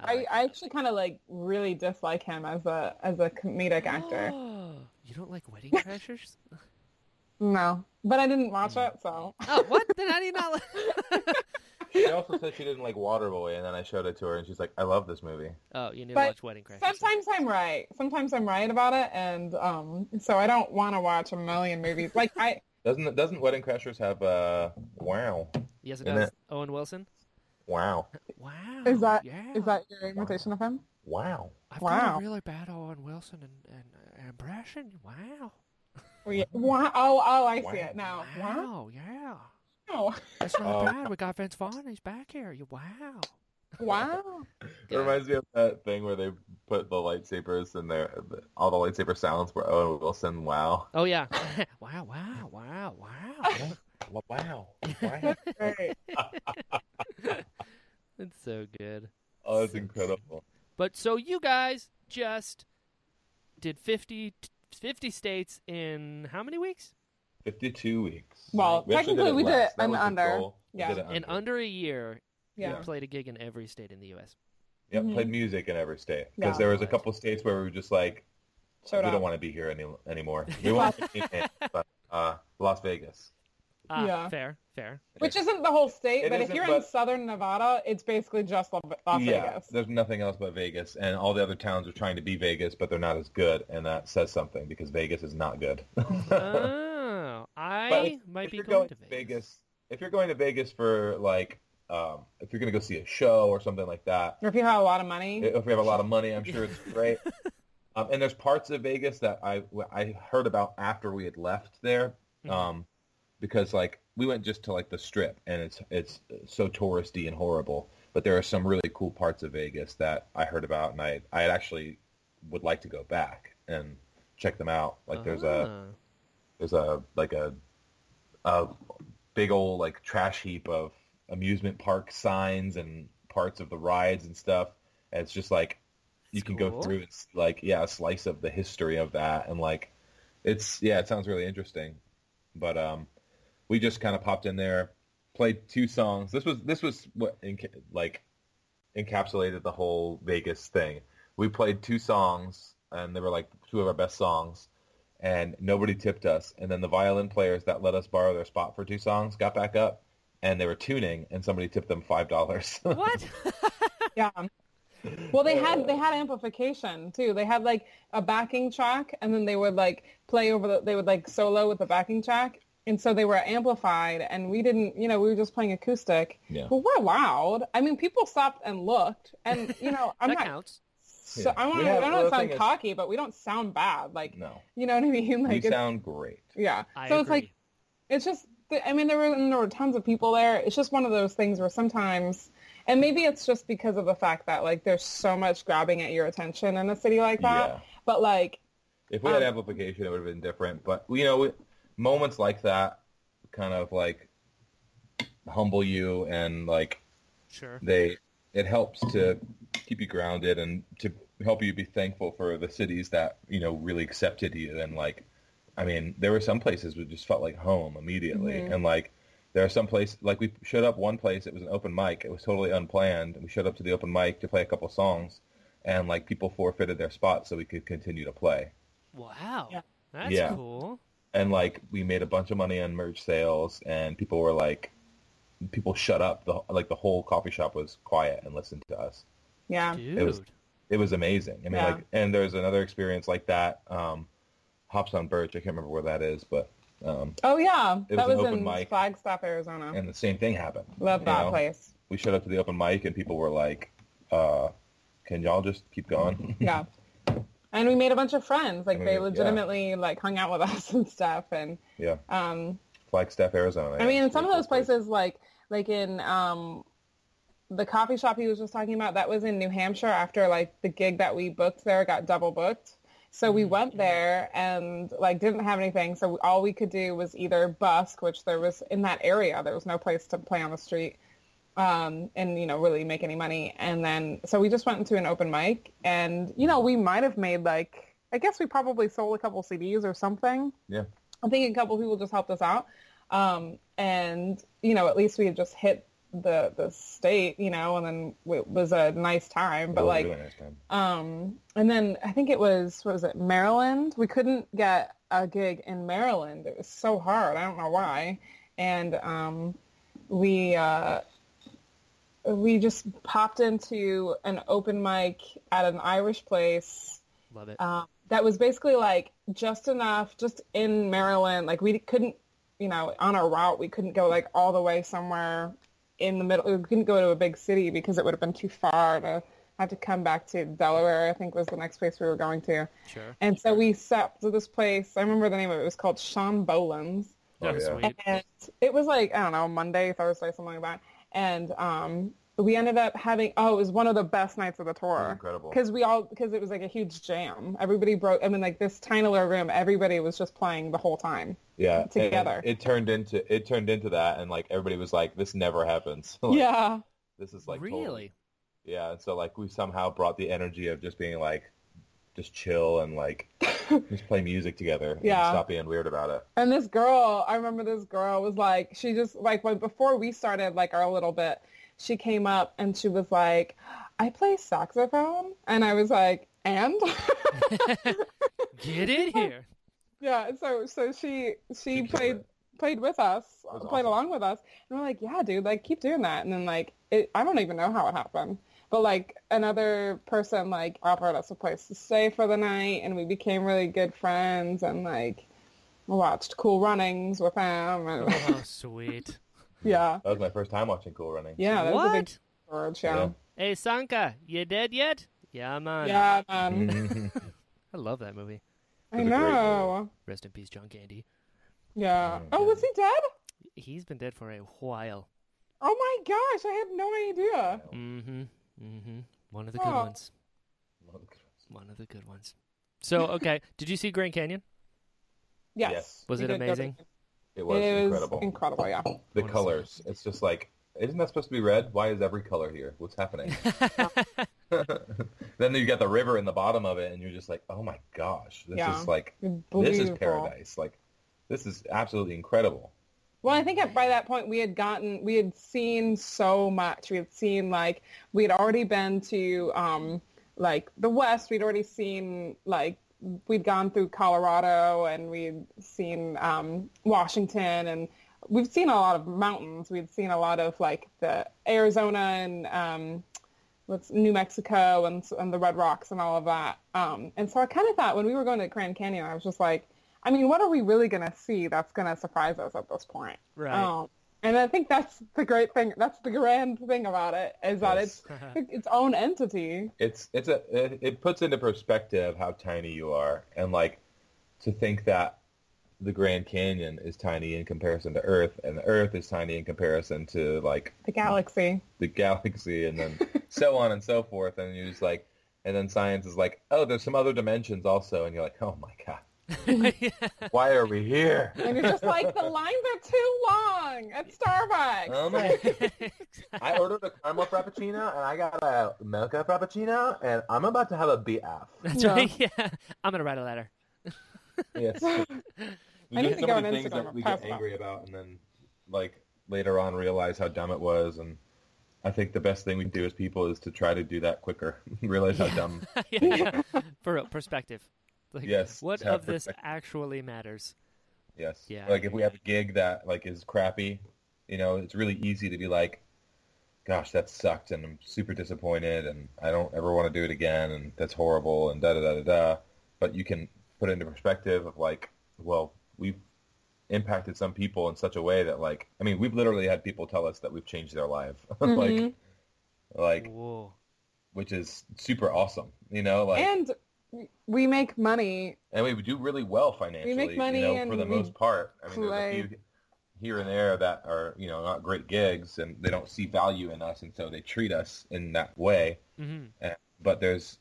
I, I actually kind of like really dislike him as a as a comedic actor. you don't like Wedding Crashers? No, but I didn't watch it, so oh, what? Then how do you not? Like... She also said she didn't like Waterboy, and then I showed it to her, and she's like, "I love this movie." oh, you need to watch Wedding Crashers. sometimes I'm right. Sometimes I'm right about it, and um, so I don't want to watch a million movies. Like I, Doesn't doesn't Wedding Crashers have uh wow Yes, it Isn't does. it? Owen Wilson. Wow Wow. is that is yeah. is that your imitation of him? wow? I've Wow. got a really bad Owen Wilson and, and uh, impression. Wow. Oh. Wow. Oh, oh, I Wow. see it now. Wow. Wow. Yeah. Wow. That's not Oh. bad. We got Vince Vaughn. He's back here. You wow. Wow. It reminds me of that thing where they put the lightsabers in there. All the lightsaber sounds were Owen Wilson. Wow. Oh yeah. wow. Wow. Wow. Wow. Wow. Wow. It's so good. Oh, that's incredible. But so you guys just did 50, 50 states in how many weeks? 52 weeks. Well, We actually technically we did less. it That in was the under. Yeah. did it In under a year, Yeah. you played a gig in every state in the U.S. Yep, Mhm. played music in every state. Because Yeah. there was a couple states where we were just like, Showed we up. don't want to be here any, anymore. We want to be in but, uh, Las Vegas. Ah, Yeah. fair, fair. Which isn't the whole state, It but if you're in southern Nevada, it's basically just La- Las yeah, Vegas. there's nothing else but Vegas, and all the other towns are trying to be Vegas, but they're not as good, and that says something because Vegas is not good. oh, I But if- might if be you're going, going to to Vegas. Vegas, if you're going to Vegas for like, um, if you're going to go see a show or something like that, Or if you have a lot of money. if we have a lot of money, I'm sure it's great. um, and there's parts of Vegas that I I heard about after we had left there, Mhm. um, because like we went just to like the Strip, and it's it's so touristy and horrible. But there are some really cool parts of Vegas that I heard about, and I I actually would like to go back and check them out. Like there's a Ah. there's a like a a big old like trash heap of amusement park signs and parts of the rides and stuff. And it's just like you can go through and see, like yeah a slice of the history of that and like it's yeah it sounds really interesting. But um, we just kind of popped in there, played two songs. This was this was what enca- like encapsulated the whole Vegas thing. We played two songs and they were like two of our best songs and nobody tipped us. And then the violin players that let us borrow their spot for two songs got back up, and they were tuning, and somebody tipped them five dollars. What? Yeah. Well, they had they had amplification too. They had like a backing track, and then they would like play over the. They would like solo with the backing track, and so they were amplified. And we didn't, you know, we were just playing acoustic. Yeah. But we're loud. I mean, people stopped and looked, and you know, I'm that not. counts. So, Yeah. I want to i don't sound thing is- cocky, but we don't sound bad. Like, No, you know what I mean? Like, we sound great. yeah. I so agree. it's like it's just i mean there were there were tons of people there it's just one of those things where sometimes and maybe it's just because of the fact that like there's so much grabbing at your attention in a city like that Yeah. but like If we had Um, amplification, it would have been different. But you know, it- moments like that kind of like humble you and like Sure. they it helps to keep you grounded and to help you be thankful for the cities that you know really accepted you and like i mean there were some places we just felt like home immediately Mhm. and like there are some places like we showed up one place it was an open mic it was totally unplanned and we showed up to the open mic to play a couple songs and like people forfeited their spots so we could continue to play Wow. Yeah. That's Yeah. cool. And like we made a bunch of money on merch sales and people were like people shut up the like the whole coffee shop was quiet and listened to us yeah Dude. It was- it was amazing. I mean, Yeah. like, and there's another experience like that. Um, Hops on Birch. I can't remember where that is, but um, oh yeah It that was was, an open in mic. flagstaff arizona and the same thing happened. love you that know? place We showed up to the open mic, and people were like, uh, "Can y'all just keep going?" yeah and we made a bunch of friends like I they mean, yeah. legitimately like hung out with us and stuff and yeah, um Flagstaff, Arizona. I yeah, mean, in some of those cool place. places, like like in um, the coffee shop he was just talking about, that was in New Hampshire. After like the gig that we booked there got double booked, so we went there and like didn't have anything. So all we could do was either busk, which there was in that area, there was no place to play on the street, um, and you know really make any money. And then so we just went into an open mic, and you know we might have made like I guess we probably sold a couple CDs or something. Yeah, I think a couple people just helped us out. Um, and, you know, at least we had just hit the, the state, you know, and then it was a nice time. It But like, really nice time. um, and then I think it was, what was it, Maryland? We couldn't get a gig in Maryland. It was so hard. I don't know why. And, um, we, uh, we just popped into an open mic at an Irish place Love it. um, that was basically like just enough, just in Maryland. Like we couldn't, you know, on our route, we couldn't go like all the way somewhere in the middle. We couldn't go to a big city because it would have been too far to have to come back to Delaware. I think was the next place we were going to. sure. And so we sat to this place. I remember the name of it. It was called Sean Bolan's. Oh, Oh, yeah. sweet. And it was like, I don't know, Monday, Thursday, something like that. And um, we ended up having, oh, it was one of the best nights of the tour. incredible. Because we all, because it was like a huge jam. Everybody broke, I mean, like this tiny little room, everybody was just playing the whole time. yeah, and together. it turned into it turned into that, and like everybody was like, "This never happens." Like, yeah. this is like totally- really? Yeah, and so like we somehow brought the energy of just being like, just chill and like just play music together. And Yeah. stop being weird about it. And this girl, I remember this girl was like, she just like when before we started like our little bit, she came up and she was like, I play saxophone, and I was like, and Get in here. yeah, so so she she She played played with us, played awesome. along with us, and we're like, yeah, dude, like keep doing that, and then like it, I don't even know how it happened. But like another person like offered us a place to stay for the night, and we became really good friends, and like watched Cool Runnings with them, and Oh, sweet. yeah, That was my first time watching Cool Runnings. yeah, that was a big what? George, Yeah. yeah, Hey, Sanka, you dead yet? Yeah, man. yeah, man. I love that movie. I was a great know, Rest in peace, John Candy. yeah. Oh, Oh, was he dead? He's been dead for a while. Oh my gosh, I had no idea. Mm-hmm. Mm-hmm. One of the good Oh. ones. One of the good ones. So, okay, did you see Grand Canyon? Yes. Yes. Was we it did go to- amazing? It was it incredible. incredible, yeah. The I wanna colors. It's just like, isn't that supposed to be red? Why is every color here? What's happening? then you got the river in the bottom of it, and you're just like, oh my gosh, this Yeah. is like, It's this is paradise. Like, this is absolutely incredible. Well, I think by that point we had gotten, we had seen so much. We had seen like we had already been to um, like the West. We'd already seen like we'd gone through Colorado and we'd seen um, Washington and we've seen a lot of mountains. We'd seen a lot of like the Arizona and um, with New Mexico and and the Red Rocks and all of that. Um, and so I kind of thought when we were going to Grand Canyon, I was just like, I mean, what are we really going to see that's going to surprise us at this point? Right. Um, and I think that's the great thing. That's the grand thing about it is that Yes. it's its own entity. it's it's a it, it puts into perspective how tiny you are and like to think that the Grand Canyon is tiny in comparison to Earth and the Earth is tiny in comparison to like The galaxy. the galaxy and then so on and so forth and you're just like and then science is like oh there's some other dimensions also and you're like oh my god why are we here And you're just like, the lines are too long at Starbucks. oh my I ordered a caramel frappuccino and I got a mocha frappuccino and I'm about to have a BF That's Yeah. right. Yeah. I'm gonna write a letter. Yes. I need There's to so go many on things Instagram that we get pass it angry about, and then like later on realize how dumb it was. And I think the best thing we can do as people is to try to do that quicker. realize how dumb. yeah. For real, perspective. Like, Yes, What to have of this actually matters? Yes. Yeah. Like if we have a gig that like is crappy, you know, it's really easy to be like, "Gosh, that sucked," and I'm super disappointed, and I don't ever want to do it again, and that's horrible, and da da da da da. But you can put it into perspective of like, well, we've impacted some people in such a way that like, I mean, we've literally had people tell us that we've changed their life, like, Mhm. like, Whoa. which is super awesome, you know, like, and, and we make money. And we do really well financially, money you know, and for the we most part. I mean, there's a few here and there that are, you know, not great gigs, and they don't see value in us, and so they treat us in that way. hmm Uh, but there's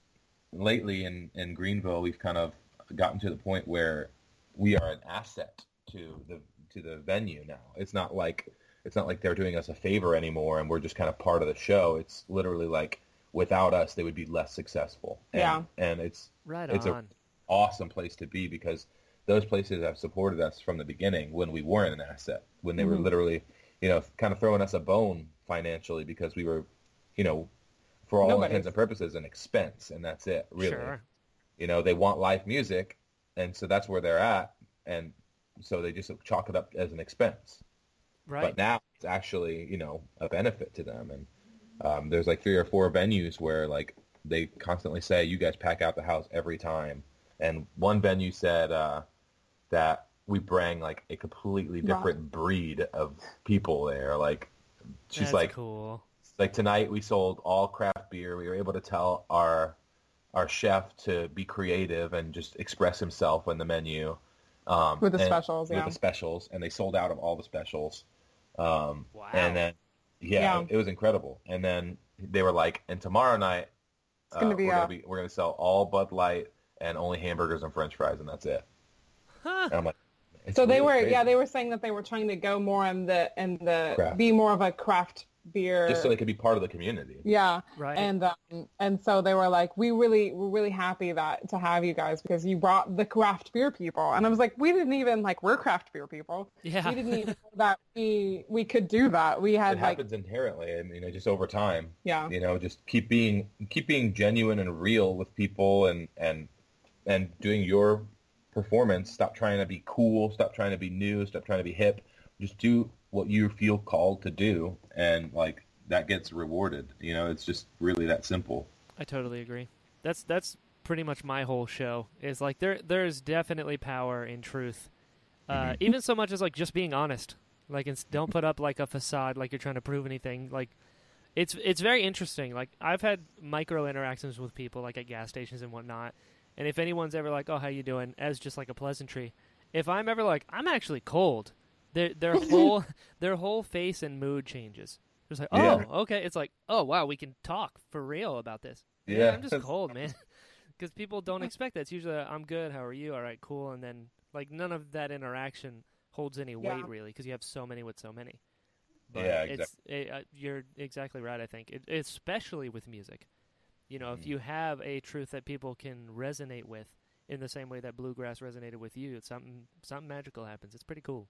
lately in in Greenville, we've kind of gotten to the point where we are an asset to the to the venue now. It's not like it's not like they're doing us a favor anymore, and we're just kind of part of the show. It's literally like without us, they would be less successful. And, Yeah. and it's Right It's a- on. awesome place to be because those places have supported us from the beginning when we weren't an asset, when they were Mhm. literally, you know, kind of throwing us a bone financially because we were, you know, for all Nobody's. intents and purposes, an expense, and that's it, really. Sure. You know, they want live music, and so that's where they're at, and so they just chalk it up as an expense. Right. But now it's actually, you know, a benefit to them. And um, there's like three or four venues where like they constantly say, "You guys pack out the house every time." And one venue said uh, that we bring like a completely Wow. different breed of people there. Like she's That's like, cool. like tonight we sold all craft beer. We were able to tell our our chef to be creative and just express himself in the menu. Um, With the and- specials, with the specials, and they sold out of all the specials. Um, Wow. And then, yeah, Yeah. it was incredible. And then they were like, and tomorrow night, gonna uh, be we're gonna be we're gonna sell all Bud Light and only hamburgers and French fries, and that's it. Huh. And like, So they were, crazy. yeah, they were saying that they were trying to go more in the in the Craft. be more of a craft beer. just so they could be part of the community. yeah, Right. and um, and so they were like, we really we're really happy that to have you guys because you brought the craft beer people, and I was like, we didn't even like we're craft beer people. yeah. We didn't even know that we we could do that. We had It like happens inherently. I mean, you know, just over time. yeah you know just keep being keep being genuine and real with people and and and doing your performance stop trying to be cool stop trying to be new stop trying to be hip just do what you feel called to do and like that gets rewarded you know it's just really that simple I totally agree. That's that's pretty much my whole show. Is like there there's definitely power in truth. Uh, Mhm. Even so much as like just being honest. Like it's, don't put up like a facade like you're trying to prove anything. Like it's it's very interesting. Like I've had micro interactions with people like at gas stations and whatnot. And if anyone's ever like, "Oh, how you doing?" as just like a pleasantry, if I'm ever like, "I'm actually cold," their their whole their whole face and mood changes. It's like, "Oh, Yeah. okay." It's like, "Oh, wow, we can talk for real about this." Yeah, I'm just cold, man. Because people don't expect that. It's usually, I'm good. How are you? All right, cool. And then, like, none of that interaction holds any Yeah. weight, really, because you have so many with so many. Yeah, it's, it, uh, you're exactly right, I think. It, especially with music. You know, if Mhm. you have a truth that people can resonate with in the same way that bluegrass resonated with you, something something magical happens. It's pretty cool.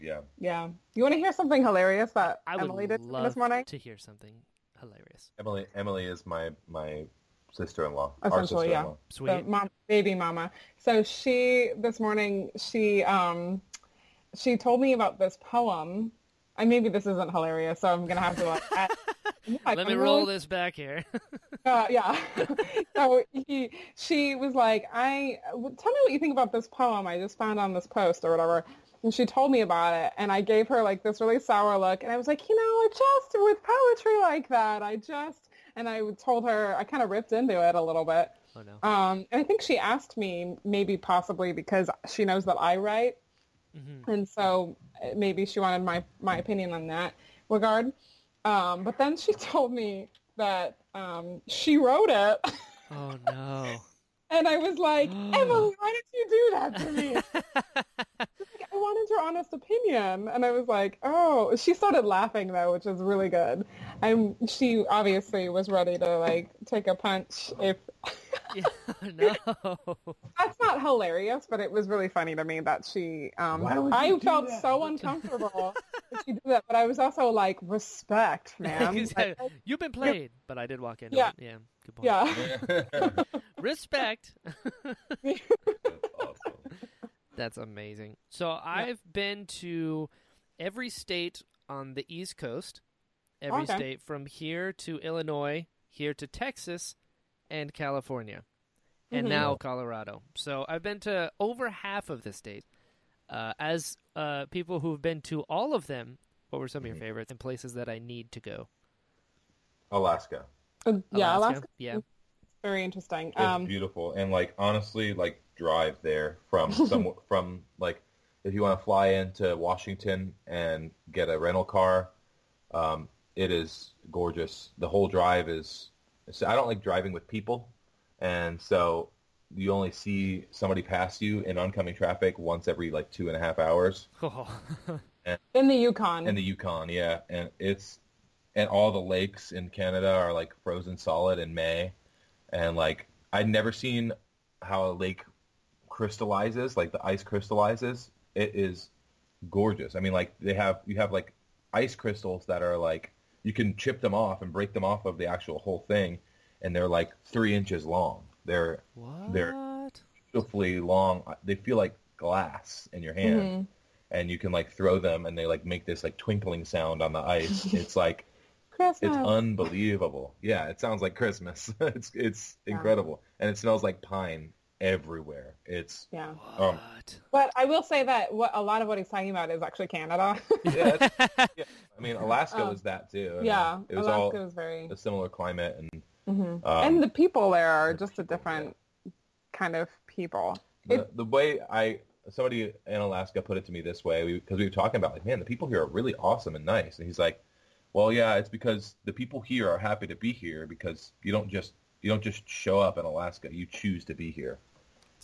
Yeah yeah. You want to hear something hilarious that I would Emily did love this morning? to hear something hilarious. emily emily is my my sister-in-law Essentially, yeah. sister-in-law Sweet. the mom, baby mama. So she this morning she um she told me about this poem. And maybe this isn't hilarious, so I'm gonna have to like. add- yeah, Let me roll really this back here. Uh, yeah. so he, she was like, I tell me what you think about this poem I just found on this post or whatever. And she told me about it, and I gave her like this really sour look, and I was like, you know, I just with poetry like that, I just, and I told her I kind of ripped into it a little bit. oh no. Um, and I think she asked me maybe possibly because she knows that I write, Mhm. and so uh, maybe she wanted my my opinion on that regard. Um, but then she told me that um, she wrote it, Oh no. and I was like, Emily, why did you do that to me? Like, I wanted your honest opinion, and I was like, oh. She started laughing though, which is really good. I'm. She obviously was ready to like take a punch if Yeah, no. That's not hilarious, but it was really funny to me that she. Um, I felt that? so uncomfortable that she did that, but I was also like, respect, man. Said, Like, You've been played, but I did walk in. Yeah. it. Yeah, good point. yeah, Respect. That's awesome. That's amazing. So I've been to every state on the East Coast, every Okay. state from here to Illinois, here to Texas, and California, and Mhm. now Colorado. So I've been to over half of the states. Uh, as uh, people who've been to all of them, what were some of your favorites and places that I need to go? Alaska. Uh, yeah. Alaska, Yeah. very interesting. It's Um, beautiful, and like honestly, like drive there from some from like if you want to fly into Washington and get a rental car, um, it is gorgeous. The whole drive is. So I don't like driving with people, and so you only see somebody pass you in oncoming traffic once every like two and a half hours in the Yukon. in the Yukon. Yeah, and it's and all the lakes in Canada are like frozen solid in May, and like I'd never seen how a lake crystallizes, like the ice crystallizes. It is gorgeous. I mean, like they have you have like ice crystals that are like you can chip them off and break them off of the actual whole thing, and they're like three inches long. They're what? They're- beautifully long. They feel like glass in your hand, Mhm. and you can like throw them, and they like make this like twinkling sound on the ice. it's like Christmas. it's unbelievable. Yeah, it sounds like Christmas. it's it's Yeah. incredible, and it smells like pine everywhere. It's yeah. um, But I will say that what a lot of what he's talking about is actually Canada. yeah, yeah. I mean, Alaska Um, was that too. I mean, yeah, it was Alaska all was very. a similar climate, and Mhm. um, and the people there are the just a people, different kind of people. the, It- the way I somebody in Alaska put it to me this way because we, were talking about like man the people here are really awesome and nice and he's like well yeah it's because the people here are happy to be here because you don't just you don't just show up in Alaska you choose to be here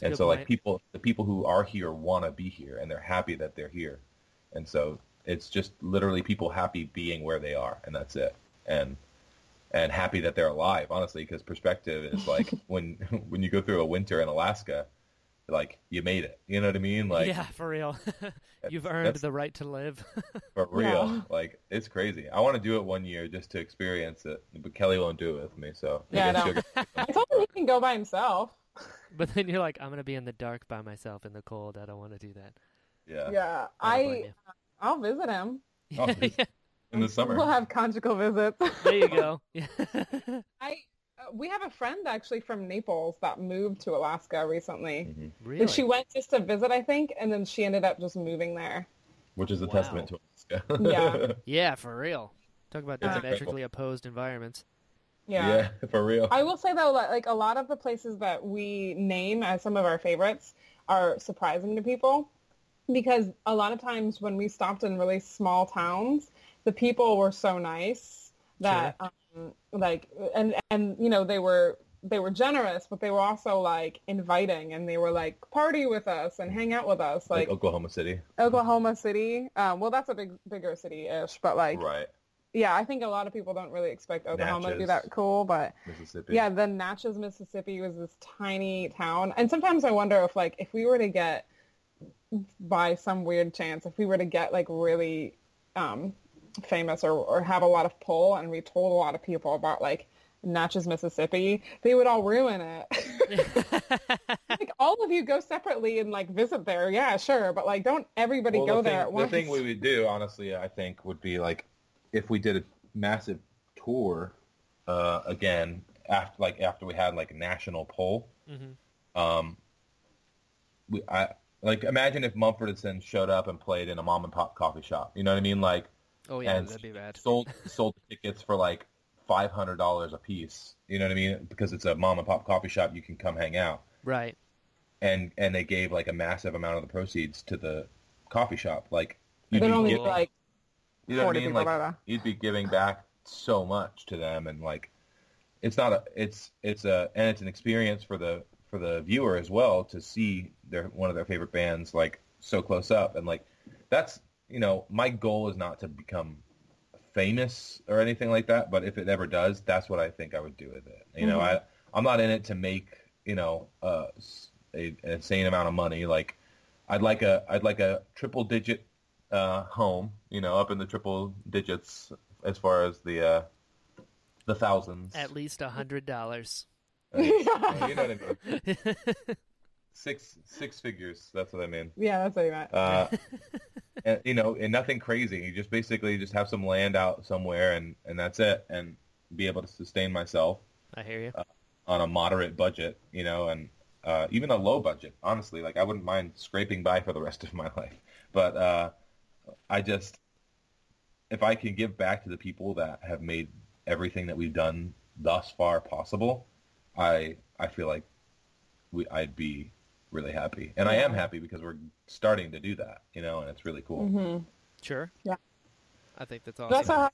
That's and good so like people the people who are here want to be here and they're happy that they're here and so it's just literally people happy being where they are and that's it and and happy that they're alive honestly because perspective is like when when you go through a winter in Alaska like you made it you know what I mean like yeah, for real. You've earned the right to live. for real Yeah. like it's crazy I want to do it one year just to experience it but Kelly won't do it with me so I Yeah, I guess know. she'll get- I told him he can go by himself. but then you're like, I'm gonna be in the dark by myself in the cold. I don't want to do that. yeah, Yeah, I don't blame I you. I'll visit him. Oh, yeah, in the summer We'll have conjugal visits. there you go. Yeah. I uh, we have a friend actually from Naples that moved to Alaska recently. Mhm. really? And she went just to visit, I think, and then she ended up just moving there. which is a Wow. testament to Alaska Yeah. Yeah, for real. Talk about diametrically opposed environments. Yeah. yeah for real I will say though, that, like a lot of the places that we name as some of our favorites are surprising to people because a lot of times when we stopped in really small towns, the people were so nice that um, like and and you know they were they were generous, but they were also like inviting and they were like party with us and hang out with us like like, Oklahoma City Oklahoma City. Um, well, that's a big bigger city ish, but like right yeah, I think a lot of people don't really expect Oklahoma to be that cool, but Mississippi yeah, the Natchez, Mississippi was this tiny town. And sometimes I wonder if like if we were to get by some weird chance, if we were to get like really um famous or, or have a lot of pull and we told a lot of people about like Natchez, Mississippi, they would all ruin it. like all of you go separately and like visit there. Yeah, sure. But like don't everybody Well, go the there thing, at once. The thing we would do, honestly, I think, would be like if we did a massive tour uh, again after like after we had like a national poll. Mhm. Um, we I like imagine if Mumford and Sons showed up and played in a mom and pop coffee shop. You know what I mean? Like Oh yeah, and that'd be bad. sold sold tickets for like five hundred dollars a piece. You know what I mean? Because it's a mom and pop coffee shop, you can come hang out. Right. And and they gave like a massive amount of the proceeds to the coffee shop. Like you'd There'd be only be like you know what 40 I mean? Like you'd be giving back so much to them, and like it's not a it's it's a and it's an experience for the for the viewer as well to see their one of their favorite bands like so close up, and like that's you know my goal is not to become famous or anything like that, but if it ever does, that's what I think I would do with it. You know, I I'm not in it to make you know uh, a, an insane amount of money. Like I'd like a I'd like a triple digit uh, home, you know, up in the triple digits as far as the uh, the thousands. At least a hundred dollars. Uh, you know what I mean? Six six figures. That's what I mean. yeah, that's what you meant. Uh, and, you know, and nothing crazy. You just basically just have some land out somewhere, and and that's it, and be able to sustain myself I hear you. on a moderate budget, you know, and uh, even a low budget. Honestly, like I wouldn't mind scraping by for the rest of my life. But uh, I just, if I can give back to the people that have made everything that we've done thus far possible, I I feel like we I'd be really happy, and I am happy because we're starting to do that, you know, and it's really cool. Mhm. Sure. Yeah. I think that's We awesome. also have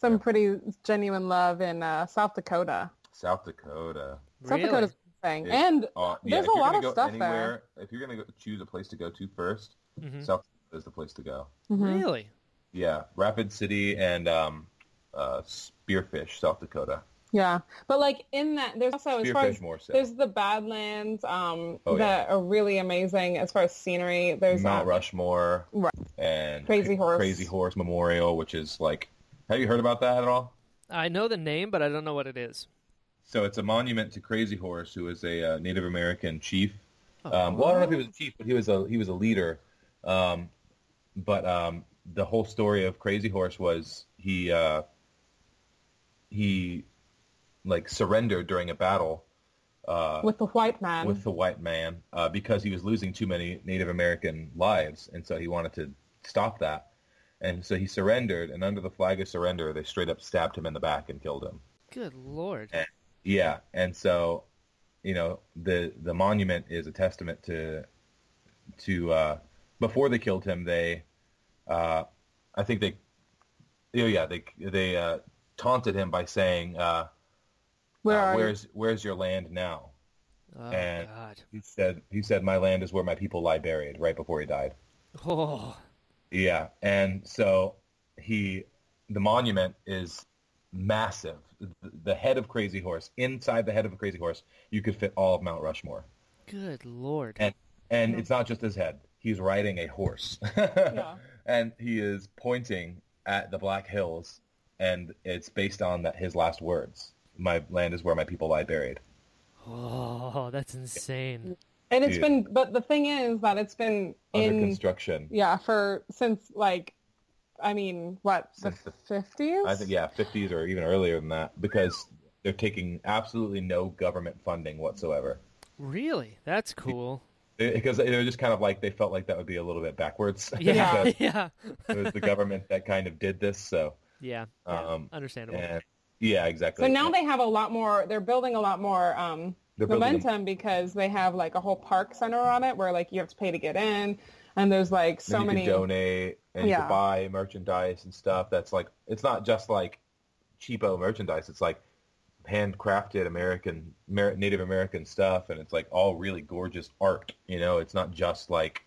some pretty genuine love in uh, South Dakota. South Dakota. South Really? Dakota's thing, Is- and Uh, yeah, There's if a you're lot gonna of go stuff anywhere, If you're gonna go, choose a place to go to 1st Mhm. South Dakota is the place to go. Mhm. Really? Yeah, Rapid City and um, uh, Spearfish, South Dakota. yeah, but like in that, there's also as far as more so. there's the Badlands um, Oh, that are really amazing as far as scenery. There's Mount um, Rushmore Right. and Crazy Horse. Crazy Horse Memorial, which is like, have you heard about that at all? I know the name, but I don't know what it is. So it's a monument to Crazy Horse, who is a uh, Native American chief. Oh. Um, well, I don't know if he was a chief, but he was a he was a leader. Um, but um, the whole story of Crazy Horse was he uh, he like surrendered during a battle uh, with the white man. with the white man uh, because he was losing too many Native American lives, and so he wanted to stop that. And so he surrendered, and under the flag of surrender, they straight up stabbed him in the back and killed him. Good lord. Eh. Yeah, and so, you know, the the monument is a testament to to uh, before they killed him, they, uh, I think they, oh yeah, they they uh, taunted him by saying, uh, Where uh, are you? "Where's where's your land now?" Oh and- god. He said, "He said my land is where my people lie buried." Right before he died. Oh. Yeah, and so he, the monument is massive. The- The head of Crazy Horse, inside the head of a Crazy Horse, you could fit all of Mount Rushmore. Good lord. And and it's not just his head; he's riding a horse, and he is pointing at the Black Hills, and it's based on that his last words: "My land is where my people lie buried." Oh, that's insane. and it's Dude. been, but the thing is that it's been Under in construction, yeah for since like, I mean, what Since the- fifties? I think yeah, fifties or even earlier than that, because they're taking absolutely no government funding whatsoever. Really? That's cool. Because they were just kind of like they felt like that would be a little bit backwards. Yeah. Yeah. it was the government that kind of did this. So, Yeah. yeah. um, Understandable. and yeah, exactly. So now they have a lot more. They're building a lot more um, They're a- momentum because they have like a whole park center on it where like you have to pay to get in, and there's like so then you many. can donate and you Yeah. can buy merchandise and stuff. That's like it's not just like cheapo merchandise. It's like handcrafted American Amer- Native American stuff, and it's like all really gorgeous art. You know, it's not just like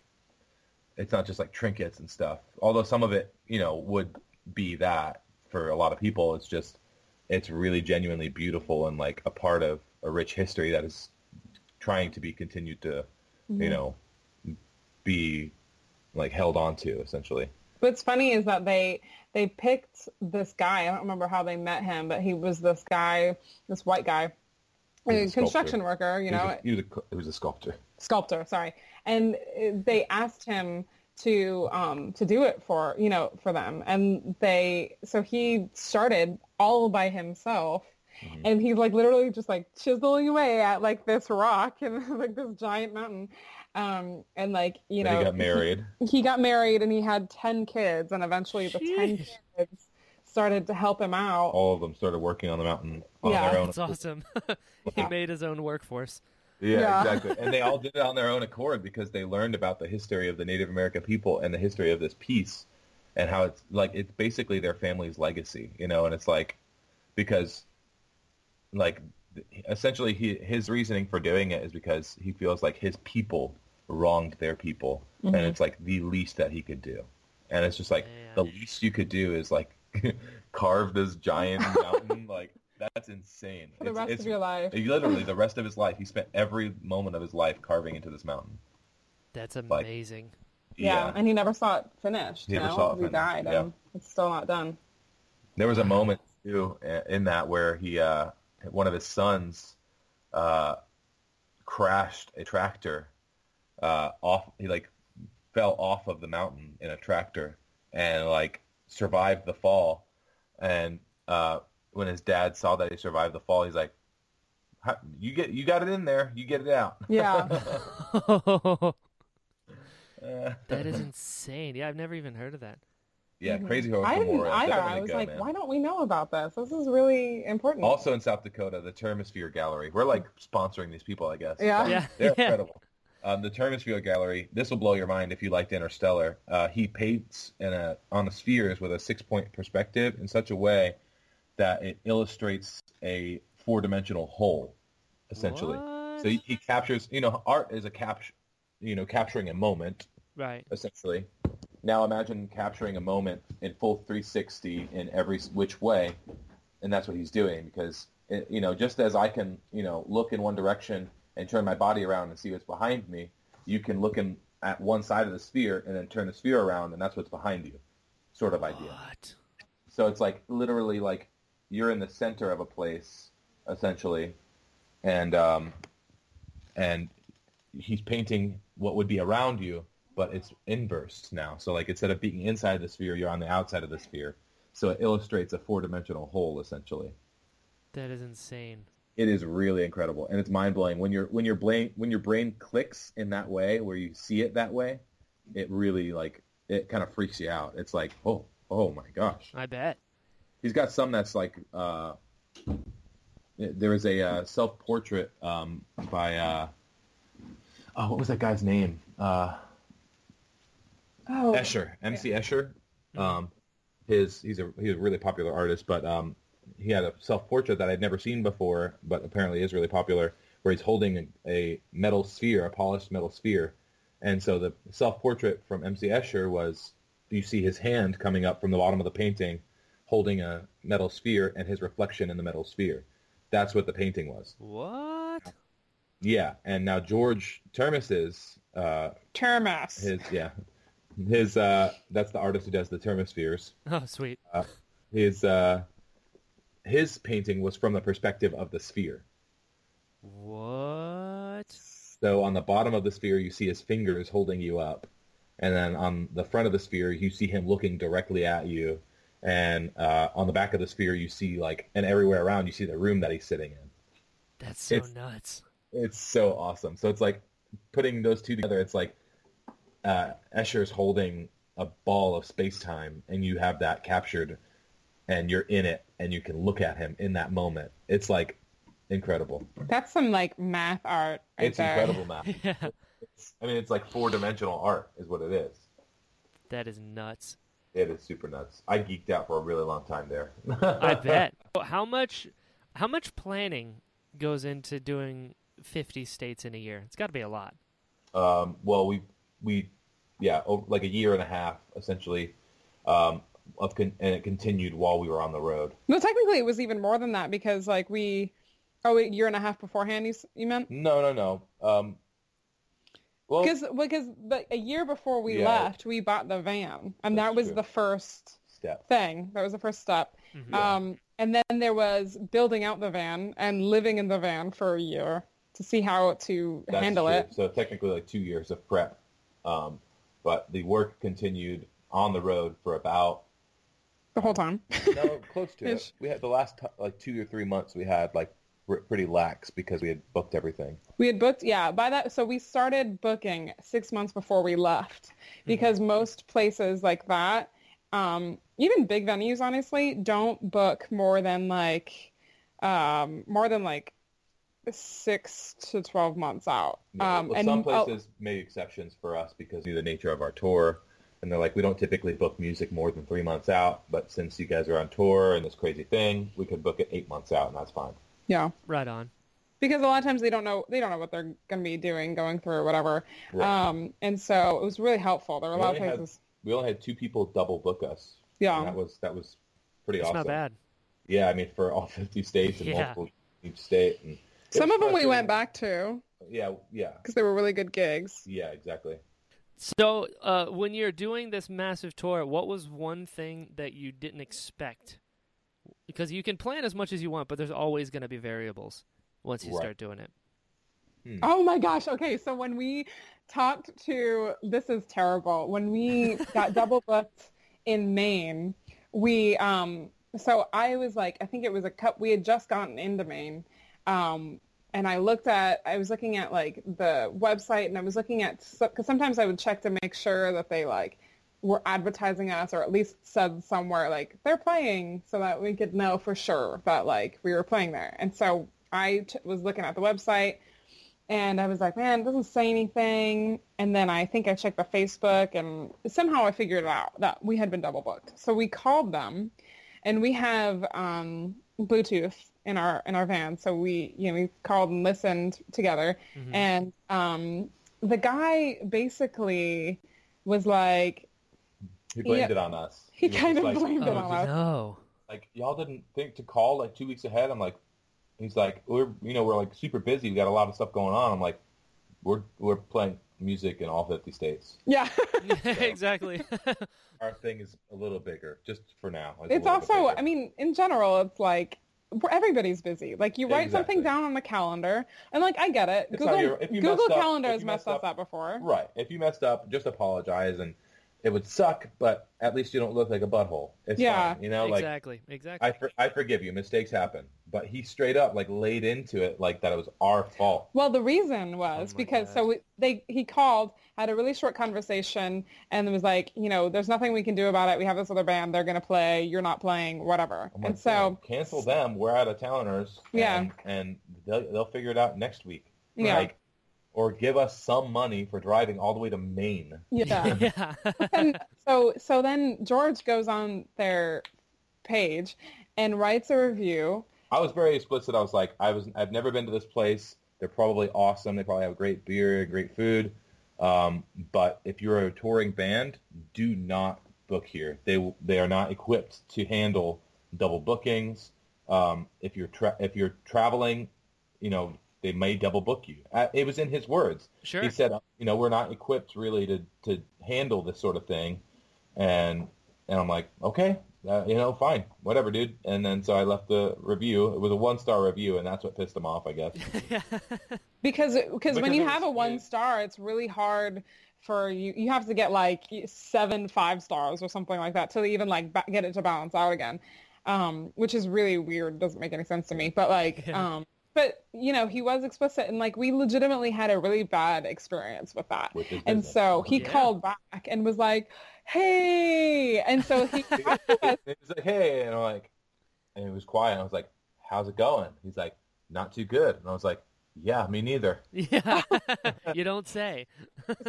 it's not just like trinkets and stuff. Although some of it, you know, would be that for a lot of people. It's just it's really genuinely beautiful and like a part of a rich history that is trying to be continued to, you mm-hmm. know, be like held on to essentially. What's funny is that they they picked this guy. I don't remember how they met him, but he was this guy, this white guy, a construction sculptor. worker. You He was know, a, he was a, he was a sculptor. sculptor. Sorry, and uh, they asked him to um to do it for you know for them and they so he started all by himself Mm-hmm. and he's like literally just like chiseling away at like this rock and like this giant mountain um and like you Then know he got married. he got married and he had 10 kids and eventually the 10 kids started to help him out All of them started working on the mountain on Yeah. their own. That's awesome. he made his own workforce. Yeah, Yeah. exactly. And they all did it on their own accord because they learned about the history of the Native American people and the history of this piece and how it's like it's basically their family's legacy, you know, and it's like because like essentially he, his reasoning for doing it is because he feels like his people wronged their people and it's like the least that he could do. And it's just like the least you could do is like carve this giant mountain like that's insane. for the It's- rest it's- of your life literally, the rest of his life, he spent every moment of his life carving into this mountain. That's Like- amazing. yeah, and he never saw it finished He you never know? saw it he finished, died yeah. and it's still not done There was a moment too uh, in that where he, uh, one of his sons, uh, crashed a tractor uh, off. He like fell off of the mountain in a tractor and like survived the fall. And uh, when his dad saw that he survived the fall, he's like, "You get, you got it in there. You get it out." yeah that is insane. Yeah, I've never even heard of that. Yeah, Crazy Horse. I didn't Memorial. either. Definitely I was go, like, man. why don't we know about this? This is really important. Also in South Dakota, the Termesphere Gallery. We're like sponsoring these people, I guess. Yeah. Yeah. They're yeah. incredible. Um, the Termesphere Gallery. This will blow your mind if you liked Interstellar. Uh, he paints in a on the spheres with a six point perspective in such a way that it illustrates a four dimensional whole, essentially. What? So he, he captures. You know, art is a cap. You know, capturing a moment Right. essentially. Now imagine capturing a moment in full 360 in every which way, and that's what he's doing because it, you know just as I can you know look in one direction and turn my body around and see what's behind me, you can look in at one side of the sphere and then turn the sphere around and that's what's behind you, sort of idea. What? So it's like literally like you're in the center of a place, essentially, and um, and he's painting what would be around you, but it's inverse now. So like instead of being inside the sphere, you're on the outside of the sphere. So it illustrates a four-dimensional whole, essentially. That is insane. It is really incredible, and it's mind-blowing when your when your brain when your brain clicks in that way, where you see it that way. It really like it kind of freaks you out. It's like, oh, oh my gosh. I bet. He's got some that's like uh, there is a uh, self portrait um, by uh, oh what was that guy's name uh, oh, Escher MC Escher um, his he's a he's a really popular artist but um, he had a self portrait that I'd never seen before but apparently is really popular where he's holding a, a metal sphere a polished metal sphere and so the self portrait from MC Escher was you see his hand coming up from the bottom of the painting holding a metal sphere and his reflection in the metal sphere. That's what the painting was. What? Yeah, and now George Termis's uh, Termas. his yeah his uh, that's the artist who does the Termespheres. Oh, sweet. His uh, his painting was from the perspective of the sphere. What? So on the bottom of the sphere, you see his fingers holding you up, and then on the front of the sphere, you see him looking directly at you, and uh, on the back of the sphere, you see like, and everywhere around, you see the room that he's sitting in. That's so It's- nuts. It's so awesome. So it's like putting those two together. It's like uh, Escher's holding a ball of space time, and you have that captured, and you're in it, and you can look at him in that moment. It's like incredible. That's some like math art. Right It's there. incredible math. Yeah. I mean, it's like four dimensional art, is what it is. That is nuts. It is super nuts. I geeked out for a really long time there. I bet. How much how much planning goes into doing 50 states in a year? It's got to be a lot. Um, well, we we yeah, over, like a year and a half essentially, um, of con- and it continued while we were on the road. No, technically it was even more than that because like we, oh, a year and a half beforehand. You you meant? No, no, no. Um, well, Because because the, a year before we Yeah. left, we bought the van, and That's that was true. the first step. thing. That was the first step. Mhm. Um, and then there was building out the van and living in the van for a year to see how to That's handle true. it. So technically, like two years of prep. Um, but the work continued on the road for about The whole time. no close to it. We had the last t- like two or three months we had like r- pretty lax because we had booked everything. We had booked, yeah, by that, so we started booking six months before we left because most places like that, um, even big venues, honestly, don't book more than like, um, more than like six to 12 months out. Yeah, um, well, and some oh, places made exceptions for us because of the nature of our tour. And they're like, we don't typically book music more than three months out, but since you guys are on tour and this crazy thing, we could book it eight months out, and that's fine. yeah, Right on. because a lot of times they don't know, they don't know what they're going to be doing, going through or whatever. Right. Um, and so it was really helpful. There were a lot of only had- places. We only had two people double book us. Yeah. And that was that was pretty It's awesome. not bad. Yeah, I mean for all fifty states and Yeah. multiple each state. And it Some of them we went back to Yeah, yeah, because they were really good gigs. yeah, exactly. So, uh, when you're doing this massive tour, what was one thing that you didn't expect? Because you can plan as much as you want, but there's always going to be variables once you Right. start doing it. Oh my gosh. Okay. So when we talked to, this is terrible. When we got double booked in Maine, we, um, so I was like, I think it was a cup, we had just gotten into Maine. Um, and I looked at, I was looking at like the website and I was looking at, because sometimes I would check to make sure that they like were advertising us or at least said somewhere like they're playing so that we could know for sure that like we were playing there. And so I t- was looking at the website and I was like, man, it doesn't say anything. And then I think I checked the Facebook and somehow I figured out that we had been double booked. So we called them and we have um, Bluetooth in our in our van. So we you know we called and listened together. And um, the guy basically was like, He blamed Yeah. it on us. He was kind of like, blamed it Oh, on us. no. like y'all didn't think to call like two weeks ahead. I'm like, he's like, we're you know we're like super busy. We got a lot of stuff going on. I'm like, we're we're playing music in all 50 states. Yeah. exactly. Our thing is a little bigger, just for now. a it's also. I mean, in general, it's like we're- everybody's busy. Like you write Exactly. something down on the calendar, and like I get it. It's Google you're- if you Google messed up- Calendar if has messed messed us up- up before. right. If you messed up, just apologize, and it would suck, but at least you don't look like a butthole. It's Yeah. fine, you know, like exactly. Exactly. I, for, I forgive you. Mistakes happen, but he straight up like laid into it like that it was our fault. Well, the reason was Oh because God. so we, they he called, had a really short conversation, and was like, you know, there's nothing we can do about it. We have this other band. They're gonna play. You're not playing. Whatever. Oh I'm and like, so cancel them. We're out of towners. Yeah. and, and they'll they'll figure it out next week. Yeah. Like, or give us some money for driving all the way to Maine. yeah. yeah. and so so then George goes on their page and writes a review. I was very explicit. I was like, I was I've never been to this place. They're probably awesome. They probably have great beer, great food. Um, but if you're a touring band, do not book here. They they are not equipped to handle double bookings. Um, if you're tra- if you're traveling, you know they may double book you. Uh, it was in his words. Sure. He said, you know, we're not equipped really to to handle this sort of thing, and and I'm like, okay, uh, you know, fine, whatever, dude. And then so I left the review. It was a one star review, and that's what pissed him off, I guess. because because when you it have a one it- star, it's really hard for you. You have to get like seven five stars or something like that to even like ba- get it to balance out again, um, which is really weird. Doesn't make any sense to me. But like, Yeah. um, but you know, he was explicit and like we legitimately had a really bad experience with that. With And business. so oh, he Yeah. called back and was like, "Hey," and so he talked to us He was like, hey, and I'm like, and it was quiet. I was like, how's it going? He's like, not too good. And I was like, yeah, me neither. yeah. you don't say.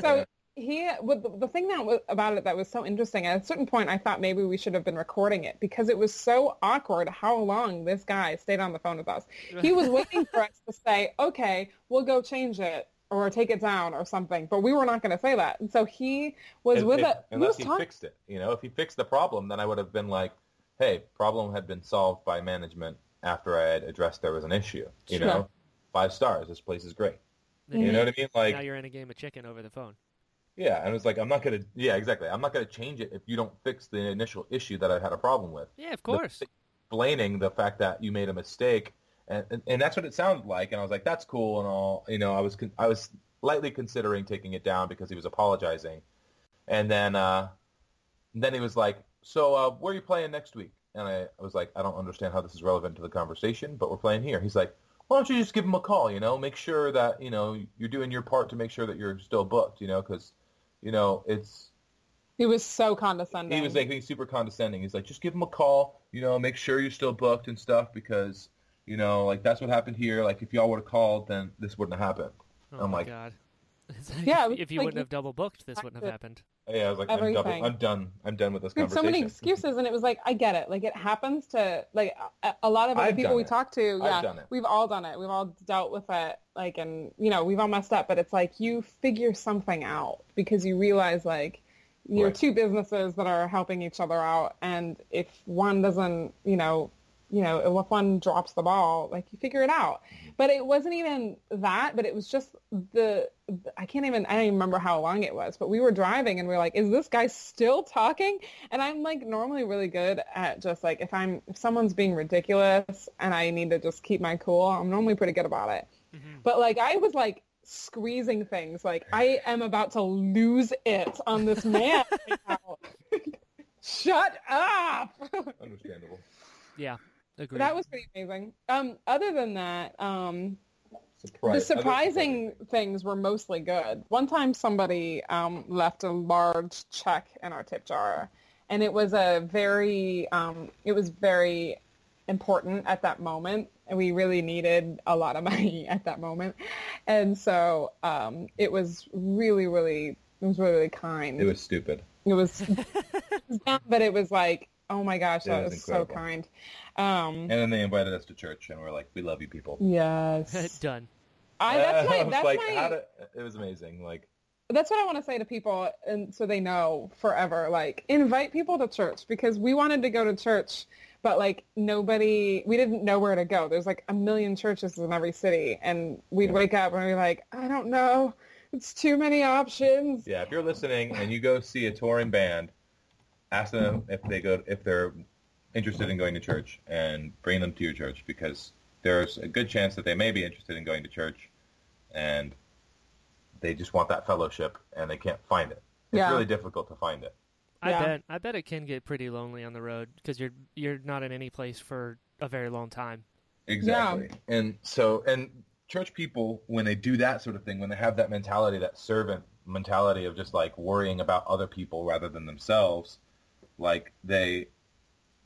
so he well, the, the thing that was about it that was so interesting at a certain point i thought maybe we should have been recording it because it was so awkward how long this guy stayed on the phone with us he was waiting for us to say okay we'll go change it or take it down or something but we were not going to say that and so he was If- with if- it he unless was he talking fixed it. You know, if he fixed the problem, then I would have been like, hey, problem had been solved by management after I had addressed there was an issue. You Sure. know, five stars. This place is great. Then You you- know what I mean? Like, now you're in a game of chicken over the phone. Yeah, and it was like, I'm not gonna. Yeah, exactly. I'm not gonna change it if you don't fix the initial issue that I had a problem with. Yeah, of course. explaining the fact that you made a mistake, and, and and that's what it sounded like. And I was like, that's cool and all. You know, I was con- I was lightly considering taking it down because he was apologizing, And then uh, then he was like, "So uh, where are you playing next week?" And I, I was like, "I don't understand how this is relevant to the conversation, but we're playing here." He's like, "Why don't you just give him a call? You know, make sure that you know you're doing your part to make sure that you're still booked. You know, because you know it's." He was so condescending. He was like being super condescending. He's like, just give him a call. You know, make sure you're still booked and stuff because you know, like that's what happened here. Like if y'all would have called, then this wouldn't have happened. Oh I'm my like- god. Yeah, if, if you like, wouldn't have double booked, this wouldn't have happened. Yeah, I was like, I'm, double, I'm done. I'm done with this had so many excuses, and it was like, I get it. Like it happens to like a, a lot of other people we talk to. Yeah, we've all done it. We've all dealt with it. Like, and you know, we've all messed up. But it's like you figure something out because you realize like you're Right. two businesses that are helping each other out, and if one doesn't, you know, you know, if one drops the ball, like you figure it out. Mm-hmm. But it wasn't even that, but it was just the, I can't even, I don't even remember how long it was, but we were driving and we are like, is this guy still talking? And I'm like normally really good at just like, if I'm, if someone's being ridiculous and I need to just keep my cool, I'm normally pretty good about it. Mm-hmm. But like, I was like squeezing things. Like I am about to lose it on this man. Shut up. Understandable. Yeah, agreed. that was pretty amazing. Um, other than that, um, Surprise. the surprising things were mostly good. One time somebody um, left a large check in our tip jar, and it was a very, um, it was very important at that moment, and we really needed a lot of money at that moment, and so um, it was really, really, it was really, really kind. It was stupid. It was, it was dumb, but it was like, oh my gosh, It that was was, so kind. Um, And then they invited us to church, and we're like, "We love you, people." yes, Done. I, that's my, I was that's like, my, how to, it was amazing. Like, that's what I want to say to people, and so they know forever. Like, invite people to church because we wanted to go to church, but like nobody, we didn't know where to go. There's like a million churches in every city, and we'd wake up and we'd be like, I don't know, it's too many options. yeah, if you're listening and you go see a touring band, ask them if they go if they're interested in going to church, and bring them to your church because there's a good chance that they may be interested in going to church, and they just want that fellowship and they can't find it. It's Yeah. really difficult to find it. I Yeah. bet. I bet it can get pretty lonely on the road because you're you're not in any place for a very long time. Exactly. And so, and church people, when they do that sort of thing, when they have that mentality, that servant mentality of just like worrying about other people rather than themselves, like they,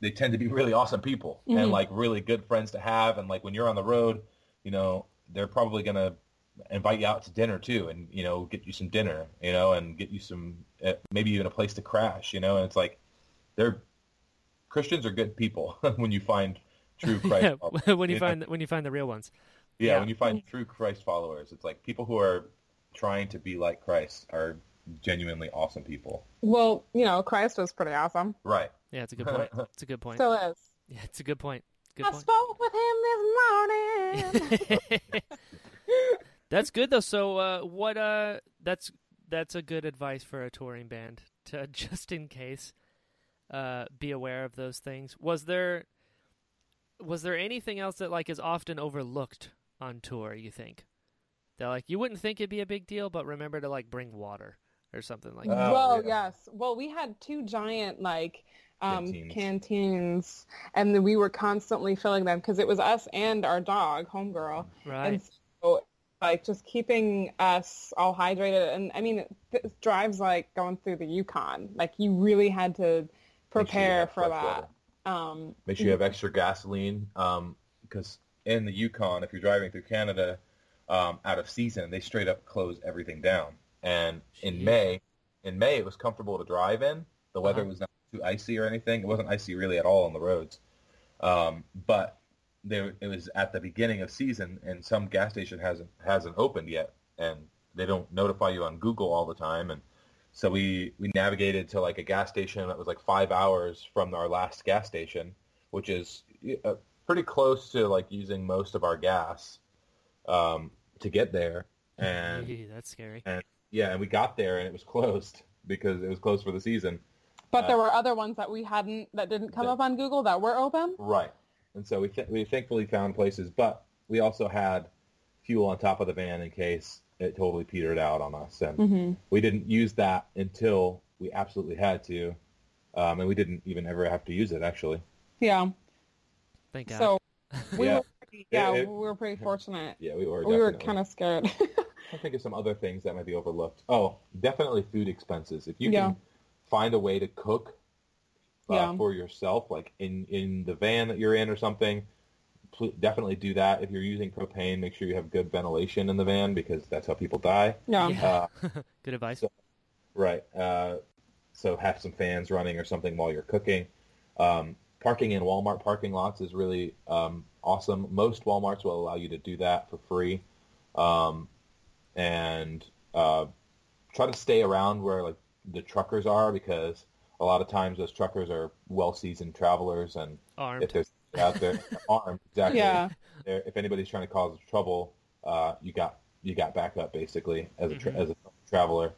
they tend to be really awesome people and like really good friends to have. And like when you're on the road, you know, they're probably going to invite you out to dinner too and, you know, get you some dinner, you know, and get you some, uh, maybe even a place to crash, you know, and it's like, they're, Christians are good people when you find true Christ. Yeah, followers, when you know? find when you find the real ones. Yeah, Yeah. when you find true Christ followers, it's like people who are trying to be like Christ are genuinely awesome people. Well, you know, Christ was pretty awesome. Right. Yeah, it's a good point. It's a good point. Still is. Yeah, it's a good point. Good I point. spoke with him this morning. that's good though. So, uh, what? Uh, that's that's a good advice for a touring band to just in case, uh, be aware of those things. Was there, was there anything else that like is often overlooked on tour? You think that like you wouldn't think it'd be a big deal, but remember to like bring water or something like that. Oh, well, yeah. yes. Well, we had two giant like um, Canteens. canteens, and we were constantly filling them because it was us and our dog, homegirl, Right. and so like just keeping us all hydrated. And I mean, this drives like going through the Yukon. Like you really had to Make sure prepare for that. Um, Make sure you have extra gasoline um, because in the Yukon, if you're driving through Canada um, out of season, they straight up close everything down. And in. May, in May, it was comfortable to drive in. The weather Uh-huh. was not too icy or anything. It wasn't icy really at all on the roads. Um, but there, it was at the beginning of season, and some gas station hasn't hasn't opened yet, and they don't notify you on Google all the time. And so we we navigated to like a gas station that was like five hours from our last gas station, which is uh, pretty close to like using most of our gas um, to get there. And that's scary. and yeah, and we got there and it was closed because it was closed for the season. but Uh, there were other ones that we hadn't that didn't come that- up on Google that were open. Right. And so we th- we thankfully found places, but we also had fuel on top of the van in case it totally petered out on us. And Mm-hmm. we didn't use that until we absolutely had to, um, and we didn't even ever have to use it actually. Yeah. Thank God. So we Yeah. were pretty, yeah, It- it- we were pretty fortunate. Yeah, we were. we were kind of scared. I think of some other things that might be overlooked. Oh, definitely food expenses. If you Yeah. can find a way to cook uh, Yeah. for yourself, like in in the van that you're in or something, pl- definitely do that. If you're using propane, make sure you have good ventilation in the van because that's how people die. yeah. Yeah. Uh, Good advice. So- right. Uh, so have some fans running or something while you're cooking. Um, parking in Walmart parking lots is really um, awesome. Most WalMarts will allow you to do that for free. Um, and uh, try to stay around where like the truckers are because a lot of times those truckers are well-seasoned travelers and if there's out there armed exactly Yeah. If anybody's trying to cause trouble uh, you got you got backup basically as a tra- Mhm. as a traveler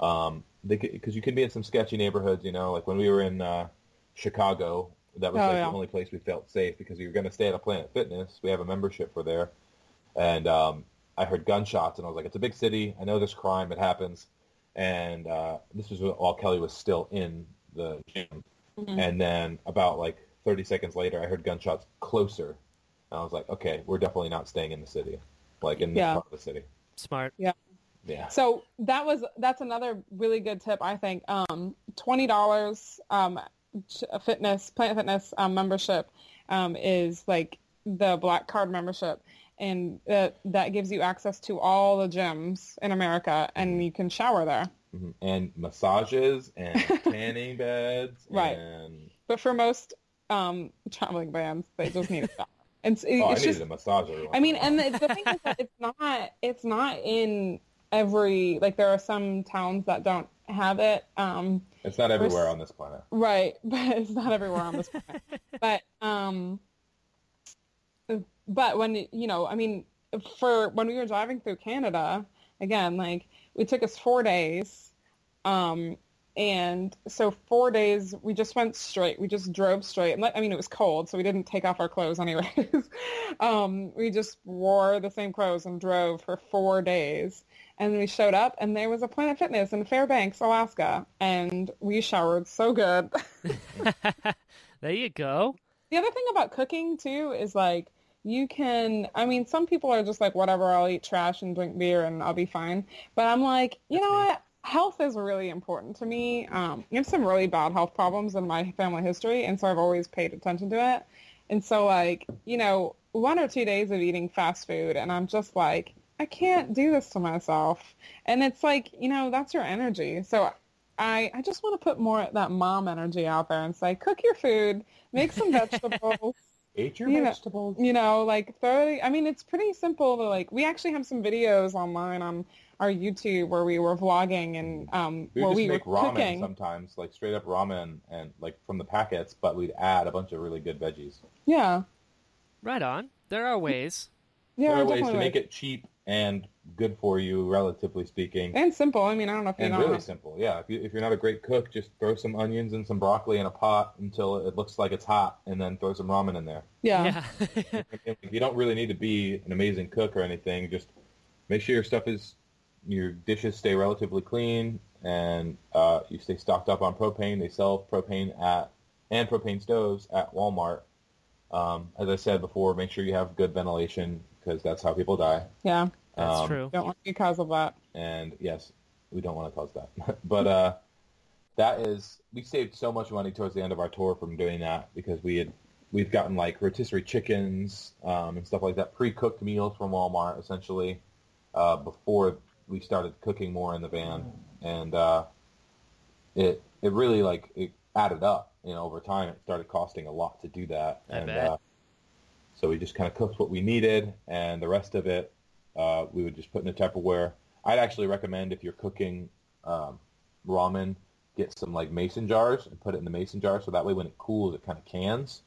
um, because you could be in some sketchy neighborhoods you know like when we were in uh, Chicago that was Oh, like yeah. the only place we felt safe because we were going to stay at a Planet Fitness we have a membership for there and um, I heard gunshots and I was like it's a big city I know there's crime it happens and uh, this was while Kelly was still in the gym Mhm. and then about like 30 seconds later, I heard gunshots closer. And I was like, okay, we're definitely not staying in the city, like in this Yeah. part of the city. Smart. Yeah. Yeah. So that was that's another really good tip I think. Um, twenty dollars um, a fitness Planet Fitness um, membership um, is like the black card membership, and that that gives you access to all the gyms in America, and you can shower there. Mhm. And massages and tanning beds. Right. And, But for most um, traveling bands, they just need a shower. And it's, oh, I it's needed just a massage every once I mean, and the, the thing is that it's not it's not in every like there are some towns that don't have it. Um. It's not everywhere on this planet. right, but it's not everywhere on this planet. but um, but when you know, I mean, for when we were driving through Canada again, like it took us four days. Um, and so four days, we just went straight. We just drove straight. And, I mean, it was cold, so we didn't take off our clothes anyways. um, we just wore the same clothes and drove for four days. And we showed up, and there was a Planet Fitness in Fairbanks, Alaska, and we showered so good. there you go. The other thing about cooking too is like you can I mean some people are just like whatever I'll eat trash and drink beer and I'll be fine. But I'm like, you That's know me. what? Health is really important to me. Um, I have some really bad health problems in my family history and so I've always paid attention to it. And so like, you know, one or two days of eating fast food and I'm just like, I can't do this to myself. And it's like, you know, that's your energy. So I, I just want to put more of that mom energy out there and say, cook your food, make some vegetables, Eat your You know- vegetables. you know, like throw, I mean, it's pretty simple to like, we actually have some videos online on our YouTube where we were vlogging and um, We where would just we make were ramen cooking. sometimes, like straight up ramen and like from the packets, but we'd add a bunch of really good veggies. Yeah. Right on. There are ways. Yeah, there are ways to definitely. make it cheap and good for you, relatively speaking. And simple. I mean, I don't know if you And know. really simple, yeah. If, you, if you're not a great cook, just throw some onions and some broccoli in a pot until it looks like it's hot, and then throw some ramen in there. yeah. Yeah. You don't really need to be an amazing cook or anything. Just make sure your stuff is, your dishes stay relatively clean, and uh, you stay stocked up on propane. They sell propane at and propane stoves at Walmart. Um, as I said before, make sure you have good ventilation because that's how people die. Yeah. That's Um, true. Don't want to cause of that. and yes, we don't want to cause that. but uh, that is we saved so much money towards the end of our tour from doing that because we had we've gotten like rotisserie chickens um, and stuff like that, pre-cooked meals from Walmart essentially uh, before we started cooking more in the van, and uh, it it really like it added up. You know, over time it started costing a lot to do that, I and bet. uh, so we just kind of cooked what we needed, and the rest of it uh, we would just put in a Tupperware. I'd actually recommend if you're cooking um, ramen, get some like mason jars and put it in the mason jar, so that way when it cools, it kind of cans.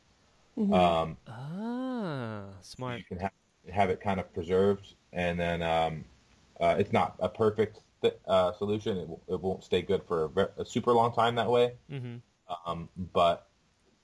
Mhm. Um, Ah, smart. you can have, have it kind of preserved, and then um, uh, it's not a perfect th- uh, solution. It, w- it won't stay good for a, ver- a super long time that way, hmm um, but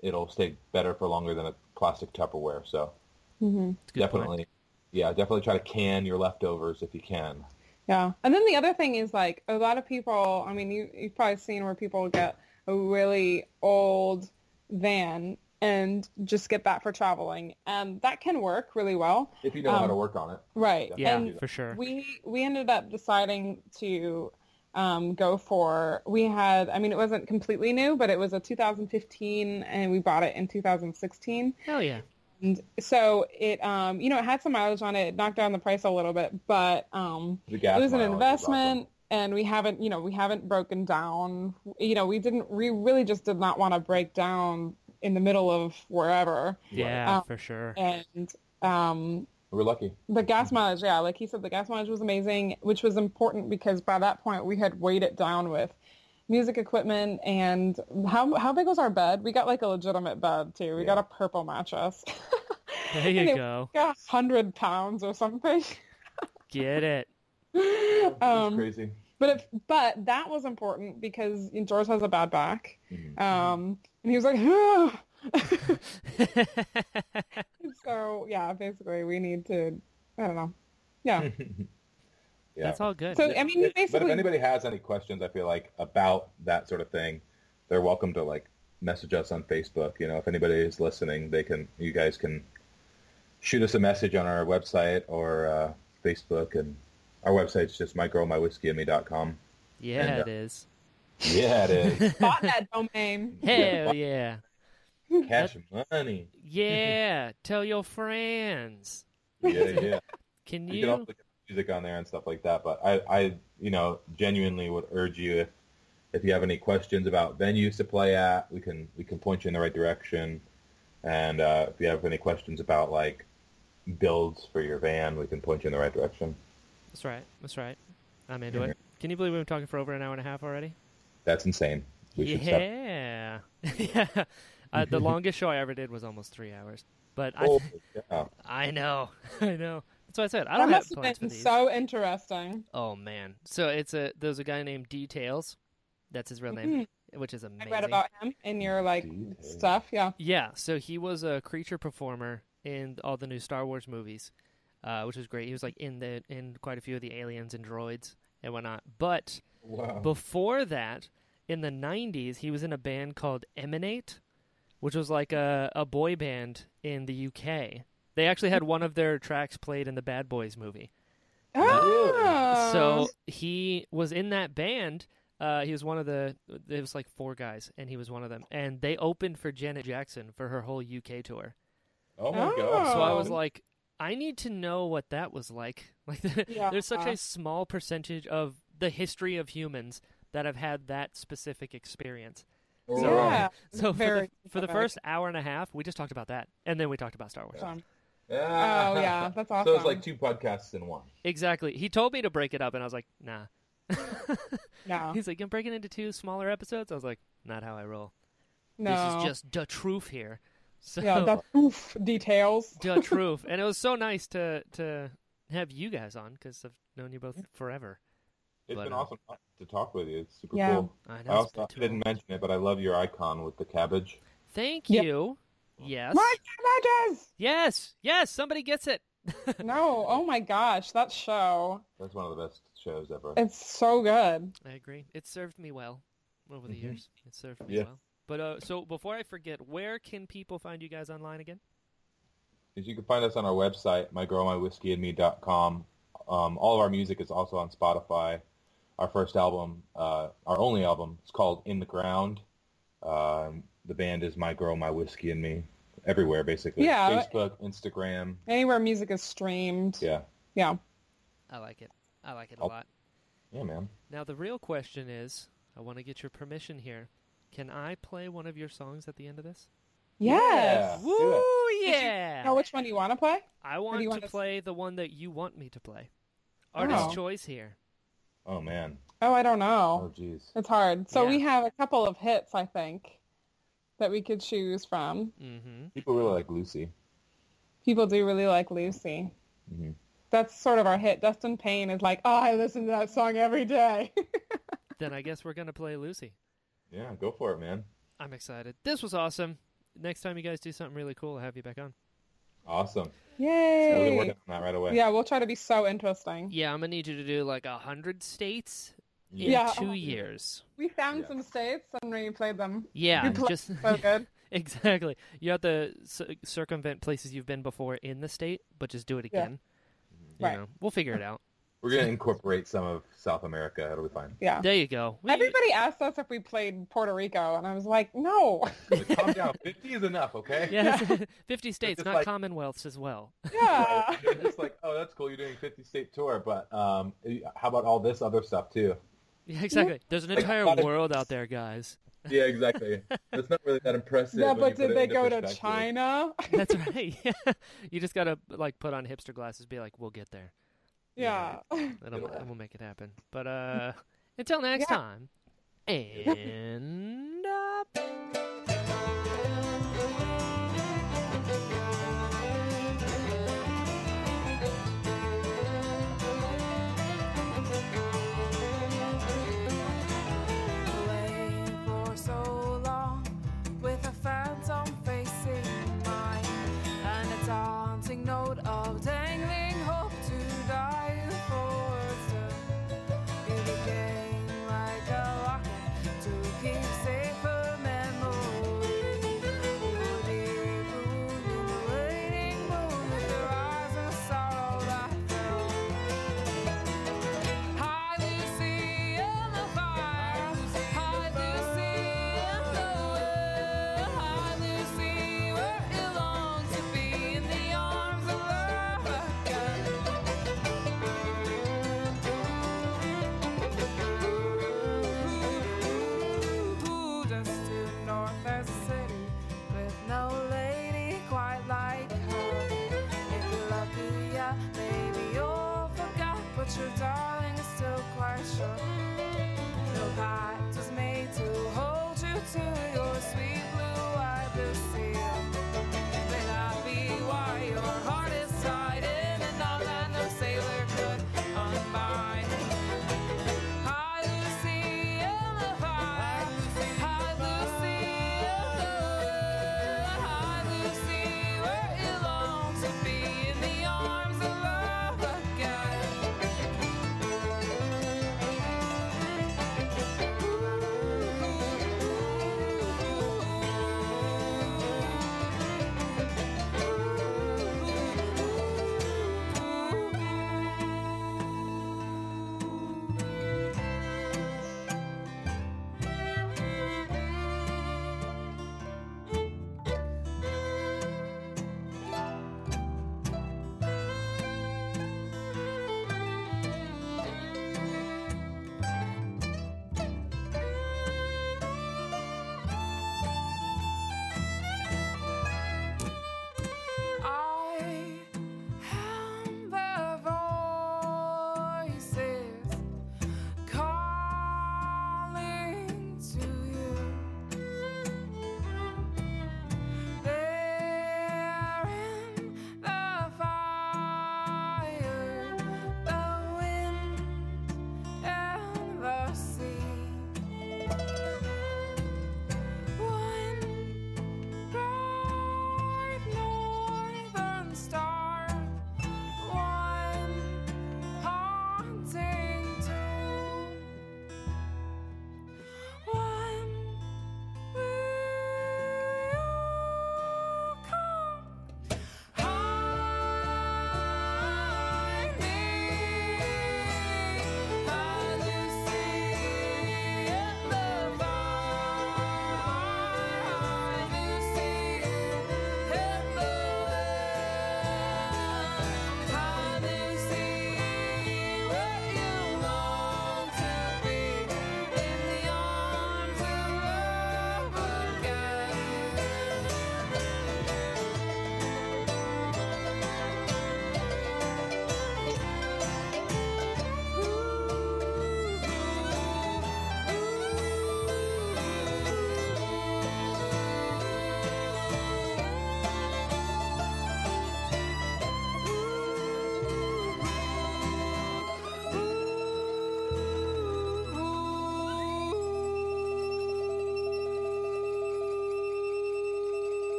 it'll stay better for longer than a plastic Tupperware. So Mhm. It's point. definitely, yeah, definitely try to can your leftovers if you can. Yeah. And then the other thing is like a lot of people, I mean, you, you've probably seen where people get a really old van and just get that for traveling. And that can work really well. If you know how Um, to work on it. Right. Yeah, And for sure. we we ended up deciding to um, go for we had I mean it wasn't completely new but it was a 2015 and we bought it in 2016 Hell yeah. And so it um, you know it had some mileage on it it knocked down the price a little bit but um, it was an mileage is investment and we haven't you know we haven't broken down you know we didn't we really just did not want to break down in the middle of wherever Yeah, Um, for sure. and um, We're lucky. the gas mileage, yeah, like he said, the gas mileage was amazing, which was important because by that point we had weighed it down with music equipment and how how big was our bed? We got like a legitimate bed too. We Yeah. got a purple mattress. There you go. was hundred pounds or something. Get it. It's Um, crazy. But if, but that was important because George has a bad back, Mhm. um, and he was like, so yeah, basically we need to, I don't know, yeah. Yeah. That's all good. So I mean, you But if anybody has any questions, I feel like about that sort of thing, they're welcome to like message us on Facebook. You know, if anybody is listening, they can. You guys can shoot us a message on our website or uh, Facebook, and our website's just mygirlmywhiskeyandme.com. yeah, and, uh, it is. Yeah, it is. bought that domain. Hell yeah. Cash money. Yeah. Tell your friends. Yeah, yeah. Can You you? can also get music on there and stuff like that. But I, I, you know, genuinely would urge you if if you have any questions about venues to play at, we can we can point you in the right direction. And uh, if you have any questions about like builds for your van, we can point you in the right direction. That's right. That's right. I'm into it. Can you believe we've been talking for over an hour and a half already? That's insane. We yeah. yeah. Uh, the longest show I ever did was almost three hours. But I, Oh, yeah. I know, I know. That's what I said. I don't have must have plans for these. so interesting. Oh man. So it's a there's a guy named Dee Tails. That's his real name, which is Mm-hmm. I amazing. read about him in your like Details. stuff. Yeah. Yeah, so he was a creature performer in all the new Star Wars movies, uh, which was great. He was like in the in quite a few of the aliens and droids and whatnot. But Wow. before that, in the '90s, he was in a band called Emanate, which was like a a boy band in the UK. They actually had one of their tracks played in the Bad Boys movie. Oh. So he was in that band. Uh, he was one of the. There was like four guys, and he was one of them. And they opened for Janet Jackson for her whole UK tour. oh my Oh. god. So I was like, I need to know what that was like. Like, the, Yeah. there's such a small percentage of the history of humans that have had that specific experience. So, yeah. So for Very the, for the first hour and a half, we just talked about that, and then we talked about Star Wars. Awesome. Yeah. Oh, yeah, that's awesome. So it's awesome. like two podcasts in one. Exactly. He told me to break it up, and I was like, nah. No. He's like, I'm breaking it into two smaller episodes. I was like, not how I roll. No. This is just the truth here. So yeah. The truth details. the truth, and it was so nice to to have you guys on because I've known you both forever. It's But, been uh, awesome to talk with you. It's super Yeah. cool. I I know. it's also been didn't mention it, but I love your icon with the cabbage. Thank Yep. you. Yes. My cabbages. Yes. Yes. Somebody gets it. No. Oh my gosh, that show. That's one of the best shows ever. It's so good. I agree. It served me well over the Mhm. years. It served me Yeah. well. But uh, so before I forget, where can people find you guys online again? Is you can find us on our website, mygirlmywhiskeyandme.com. Um, all of our music is also on Spotify. Our first album, uh, our only album, is called In the Ground. Um, the band is My Girl, My Whiskey and Me. Everywhere, basically. Yeah. Facebook, Instagram. Anywhere music is streamed. Yeah. Yeah. I like it. I like it a I'll- lot. Yeah, man. Now the real question is, I want to get your permission here. Can I play one of your songs at the end of this? Yes. Yeah. Woo! Yeah. Know which one do you want to play? I do want you to want us- play the one that you want me to play. Oh. Artist Oh. choice here. Oh, man. Oh, I don't know. Oh, jeez. It's hard. So we have a couple of hits, I think, that we could choose from. Mm-hmm. People really like Lucy. People do really like Lucy. hmm That's sort of our hit. Dustin Payne is like, oh, I listen to that song every day. Then I guess we're gonna play Lucy. Yeah, go for it, man. I'm excited. This was awesome. Next time you guys do something really cool, I'll have you back on. Awesome. Yay! We'll be working on that right away. Yeah, we'll try to be so interesting. Yeah, I'm gonna need you to do like a hundred states in Yeah. two years. We found Yeah. some states and we played them. Yeah, We played just so good. exactly. You have to c- circumvent places you've been before in the state, but just do it Yeah. again. You Right. know, we'll figure it out. We're gonna incorporate some of South America. It'll be fine. Yeah. There you go. We- Everybody asked us if we played Puerto Rico, and I was like, no. Calm down. Fifty is enough, okay? yeah, fifty states, not like- commonwealths as well. Yeah. Right. They're just like, oh, that's cool. You're doing 50 state tour, but um, how about all this other stuff too? Yeah, exactly. There's an entire not a- world out there, guys. Yeah, exactly. That's not really that impressive. yeah, but did they go to. China? That's right. Yeah. You just gotta like put on hipster glasses, be like, "We'll get there, yeah. and, Yeah. and we'll make it happen." But uh, until next Yeah. time, and uh,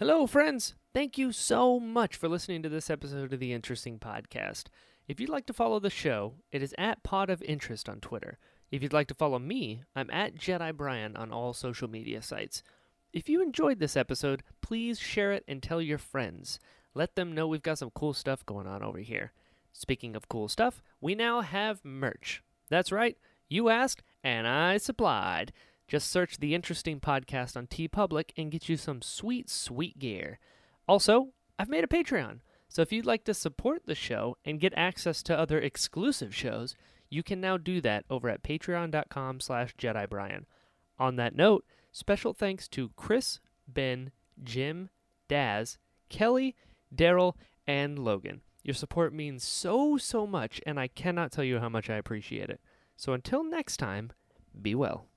Hello, friends. Thank you so much for listening to this episode of the Interesting Podcast. If you'd like to follow the show, it is at Pod of Interest on Twitter. If you'd like to follow me, I'm at Jedi Brian on all social media sites. If you enjoyed this episode, please share it and tell your friends. Let them know we've got some cool stuff going on over here. Speaking of cool stuff, we now have merch. That's right, you asked, and I supplied. Just search the Interesting Podcast on TeePublic and get you some sweet, sweet gear. Also, I've made a Patreon, so if you'd like to support the show and get access to other exclusive shows, you can now do that over at patreon.com slash jedibrian. On that note, special thanks to Chris, Ben, Jim, Daz, Kelly, Daryl, and Logan. Your support means so, so much, and I cannot tell you how much I appreciate it. So until next time, be well.